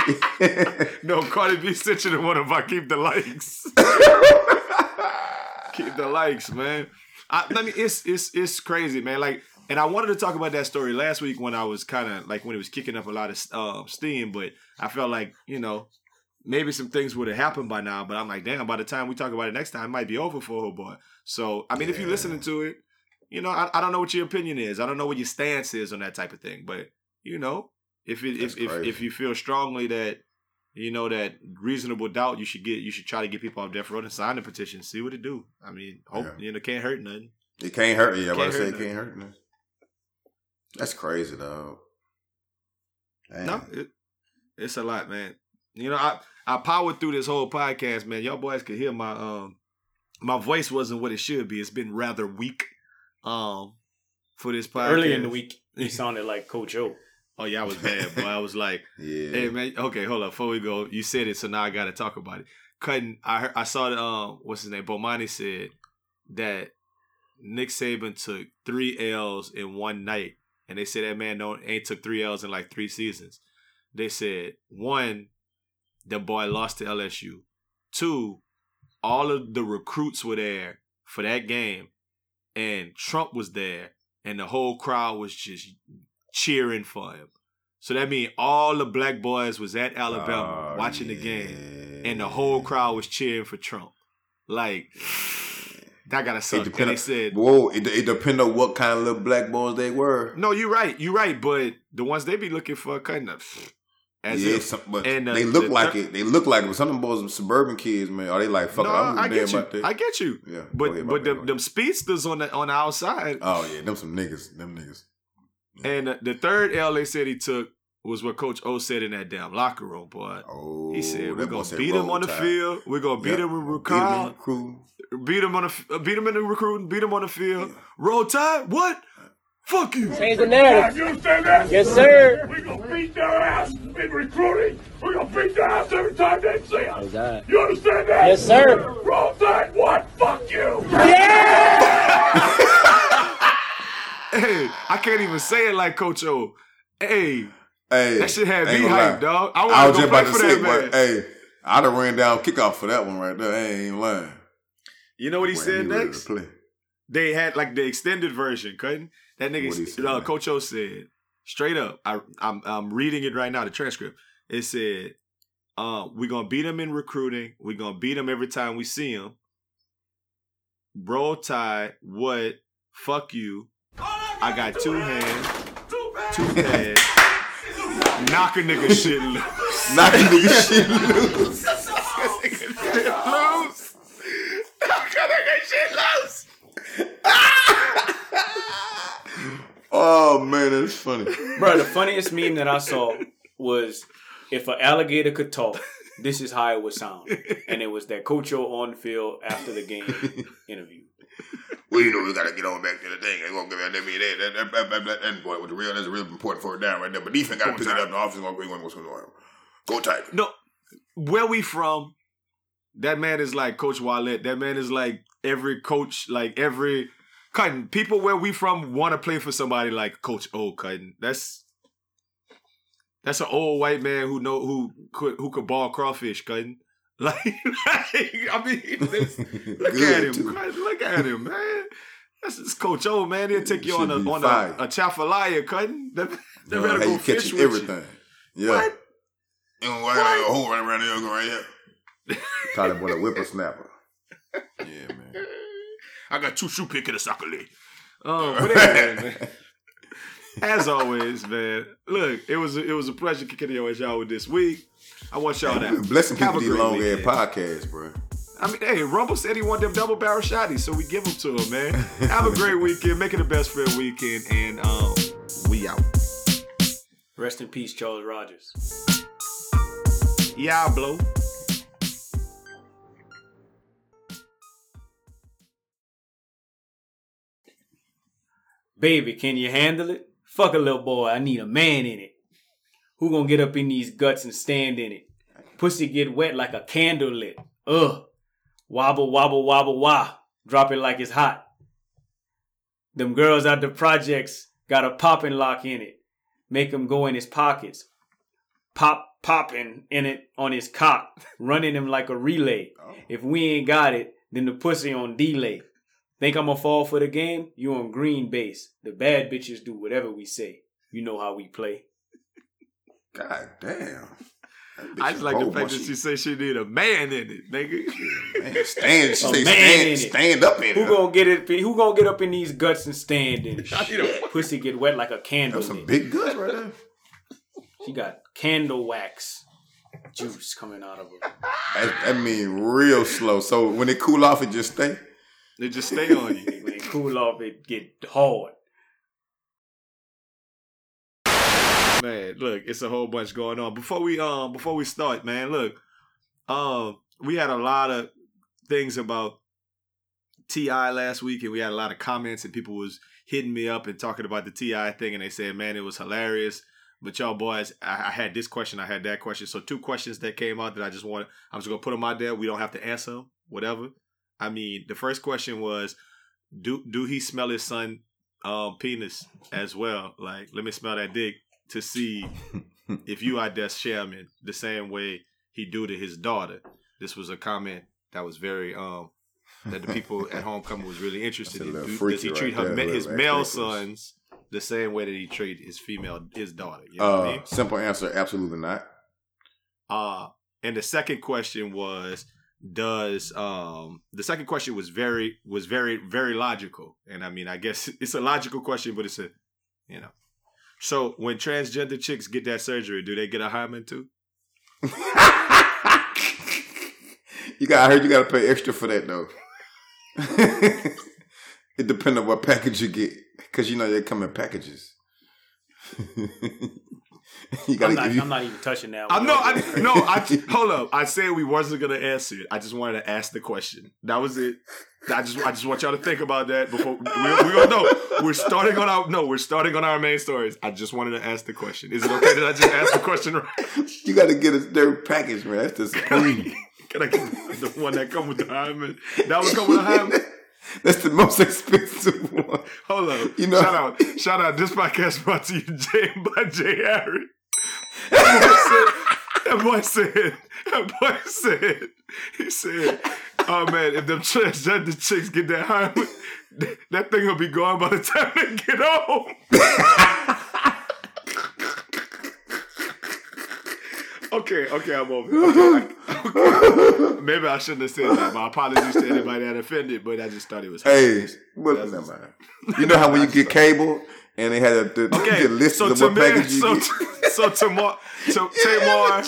<laughs> No, Cardi B sent you the one about keep the likes. <laughs> keep the likes, man. I, I mean, it's it's it's crazy, man. Like And I wanted to talk about that story last week when I was kind of like when it was kicking up a lot of uh, steam, but I felt like you know maybe some things would have happened by now. But I'm like, damn, by the time we talk about it next time, it might be over for her boy. So I mean, if you're listening to it, you know, I, I don't know what your opinion is. I don't know what your stance is on that type of thing. But you know, if it, if, if if you feel strongly that you know that reasonable doubt, you should get you should try to get people off death row and sign the petition, see what it do. I mean, hope you know, can't hurt nothing. It can't hurt. Yeah, I about to say it can't hurt. nothing. That's crazy, though. No, it, it's a lot, man. You know, I I powered through this whole podcast, man. Y'all boys could hear my um my voice wasn't what it should be. It's been rather weak um for this podcast. Early in the week, he <laughs> sounded like Coach O. Oh yeah, I was bad, boy. I was like, <laughs> yeah. hey man, okay, hold up. Before we go, you said it, so now I got to talk about it. Cutting, I heard, I saw the um, what's his name? Bomani said that Nick Saban took three L's in one night, and they said that man don't ain't took three L's in like three seasons. They said one, the boy lost to LSU. Two, all of the recruits were there for that game, and Trump was there, and the whole crowd was just cheering for him. So that means all the black boys was at Alabama Oh, watching the game, and the whole crowd was cheering for Trump. Like that gotta suck. It depend they said, whoa, it, it depend on what kind of little black boys they were. "No, you're right. You're right." But the ones they be looking for, kind of as yeah, if some, but and, they look the like it. They look like it. But some of them boys, are suburban kids, man, are they like fuck? No, I'm I get you. I get you. Yeah, But ahead, but bad, them, them speedsters on the on the outside, Oh yeah, them some niggas. Them niggas. and the, the third L they said he took was what Coach O said in that damn locker room, boy. Oh, He said, "We're gonna beat him on the tide." field. We're gonna beat Yep. him in Beat 'em in recruiting. recruiting. Beat him on the beat him in the recruiting. Beat him on the field. Roll tide. What? Fuck you. Change the narrative. You understand that? Yes, sir. We gonna beat their ass in recruiting. We gonna beat their ass every time they see us. that? You understand that? Yes, sir. Roll Tide, what? Fuck you. Yeah. <laughs> Hey, I can't even say it like Coach O. Hey, Hey, that shit had ain't me hyped, lie. dog. I I was to just about to say, but man. hey, I'd have ran down kickoff for that one right there. I ain't lying. You know what he When said next? They had like the extended version, couldn't? That nigga, uh. Coach O said straight up. I, I'm I'm reading it right now, the transcript. It said, uh, "We're gonna beat him in recruiting. We're gonna beat him every time we see him." Bro, tie what? Fuck you. I got two hands, two pads. Knock a nigga shit loose. <laughs> Knock a nigga shit loose. Oh, man, that's funny, bro. The funniest meme that I saw was if an alligator could talk, this is how it would sound, and it was that Coach on field after the game interview. Well, you know, we gotta get on back to the thing. They're gonna give that me that that that, that, that, boy with the real. That's real important for it down right there. But defense gotta pick it up. The offense gonna bring on what's going on. Go tight. No, where we from? That man is like Coach Wallet. That man is like every coach, like every Cutting. People where we from want to play for somebody like Coach O. Cutting. That's that's an old white man who know who could who could ball crawfish. Cutting. <laughs> Like, I mean, this- <laughs> look at him. too. Cutting, Look at him, man. That's just Coach O, man. He'll take you on a on fired. a, Atchafalaya cutting. They, they No, better how go you fish with everything. you. Yeah. What? You know, I got a hole right around here, go right here. Call that boy a whippersnapper. Yeah, man. I got two shoe pick in the soccer league. <laughs> Um, but anyway, man. As always, man. Look, it was a, it was a pleasure kicking your ass out with this week. I want y'all to Blessing have people a these long ass weekend. podcasts, bro. I mean, hey, Rumble said he want them double barrel shotties, so we give them to him, man. Have a great weekend. Make it a best friend weekend, and um, we out. Rest in peace, Charles Rogers. Yeah, Baby, can you handle it? Fuck a little boy. I need a man in it. Who gonna get up in these guts and stand in it? Pussy get wet like a candle lit. Ugh. Wobble, wobble, wobble, wah. Drop it like it's hot. Them girls out the projects got a poppin' lock in it. Make Make 'em go in his pockets. Pop, poppin' in it on his cock. <laughs> Running him like a relay. Oh. If we ain't got it, then the pussy on delay. Think I'm gonna fall for the game? You on green base. The bad bitches do whatever we say. You know how we play. God damn. I just like the fact that she said she need a man in it, nigga. <laughs> Man, stand, she A say man stand, in it. stand up in Who it. gonna get it? Who gonna get up in these guts and stand in it? <laughs> A- Pussy get wet like a candle. That's some big guts right there. <laughs> She got candle wax juice coming out of her. That, that mean real slow. So when it cool off, it just stay. They just stay on you. When it cool off, it get hard. Man, look, it's a whole bunch going on. Before we um before we start, man, look, um, we had a lot of things about Ti last week, and we had a lot of comments, and people was hitting me up and talking about the Ti thing, and they said, man, it was hilarious. But y'all boys, I, I had this question, I had that question, so two questions that came out that I just want. I'm just gonna put them out there. We don't have to answer them, whatever. I mean, the first question was, do do he smell his son um penis as well? Like, let me smell that dick to see <laughs> if you are Des Sherman the same way he do to his daughter. This was a comment that was very um that the people at homecoming was really interested in. Do- Does he treat right her there, his male sons the same way that he treat his female his daughter? You know what I Uh, mean? simple answer, absolutely not. Uh and the second question was does um the second question was very was very very logical and i mean i guess <laughs> it's a logical question but it's a you know so when transgender chicks get that surgery do they get a hymen too <laughs> You got. I heard you got to pay extra for that though. <laughs> it depends on what package you get, because you know they come in packages. <laughs> you I'm not, you. I'm not even touching that. I one. know. I no. I hold up. I said we wasn't gonna answer it. I just wanted to ask the question. That was it. I just I just want y'all to think about that before we we gonna know we're starting on our no we're starting on our main stories. I just wanted to ask the question. Is it okay that I just ask the question right? <laughs> You got to get a their package, man. That's the supreme. Can I get the one that come with the hymen? That would come with a hymen. That's the most expensive <laughs> one. Hold up. You know- shout out, shout out. This podcast brought to you <laughs> Jay by Jay Harry. That boy said, that boy said, he said, oh man, if them transgender chicks get that high, that thing will be gone by the time they get home. <laughs> okay, okay, I'm over. Okay, okay. Maybe I shouldn't have said that. My apologies to anybody that offended, but I just thought it was. Hey, well, never mind. You know how when you get cable and they had the, the, Okay, the list so of what Tamar, package you so, tomorrow, so Tamar, so Tamar,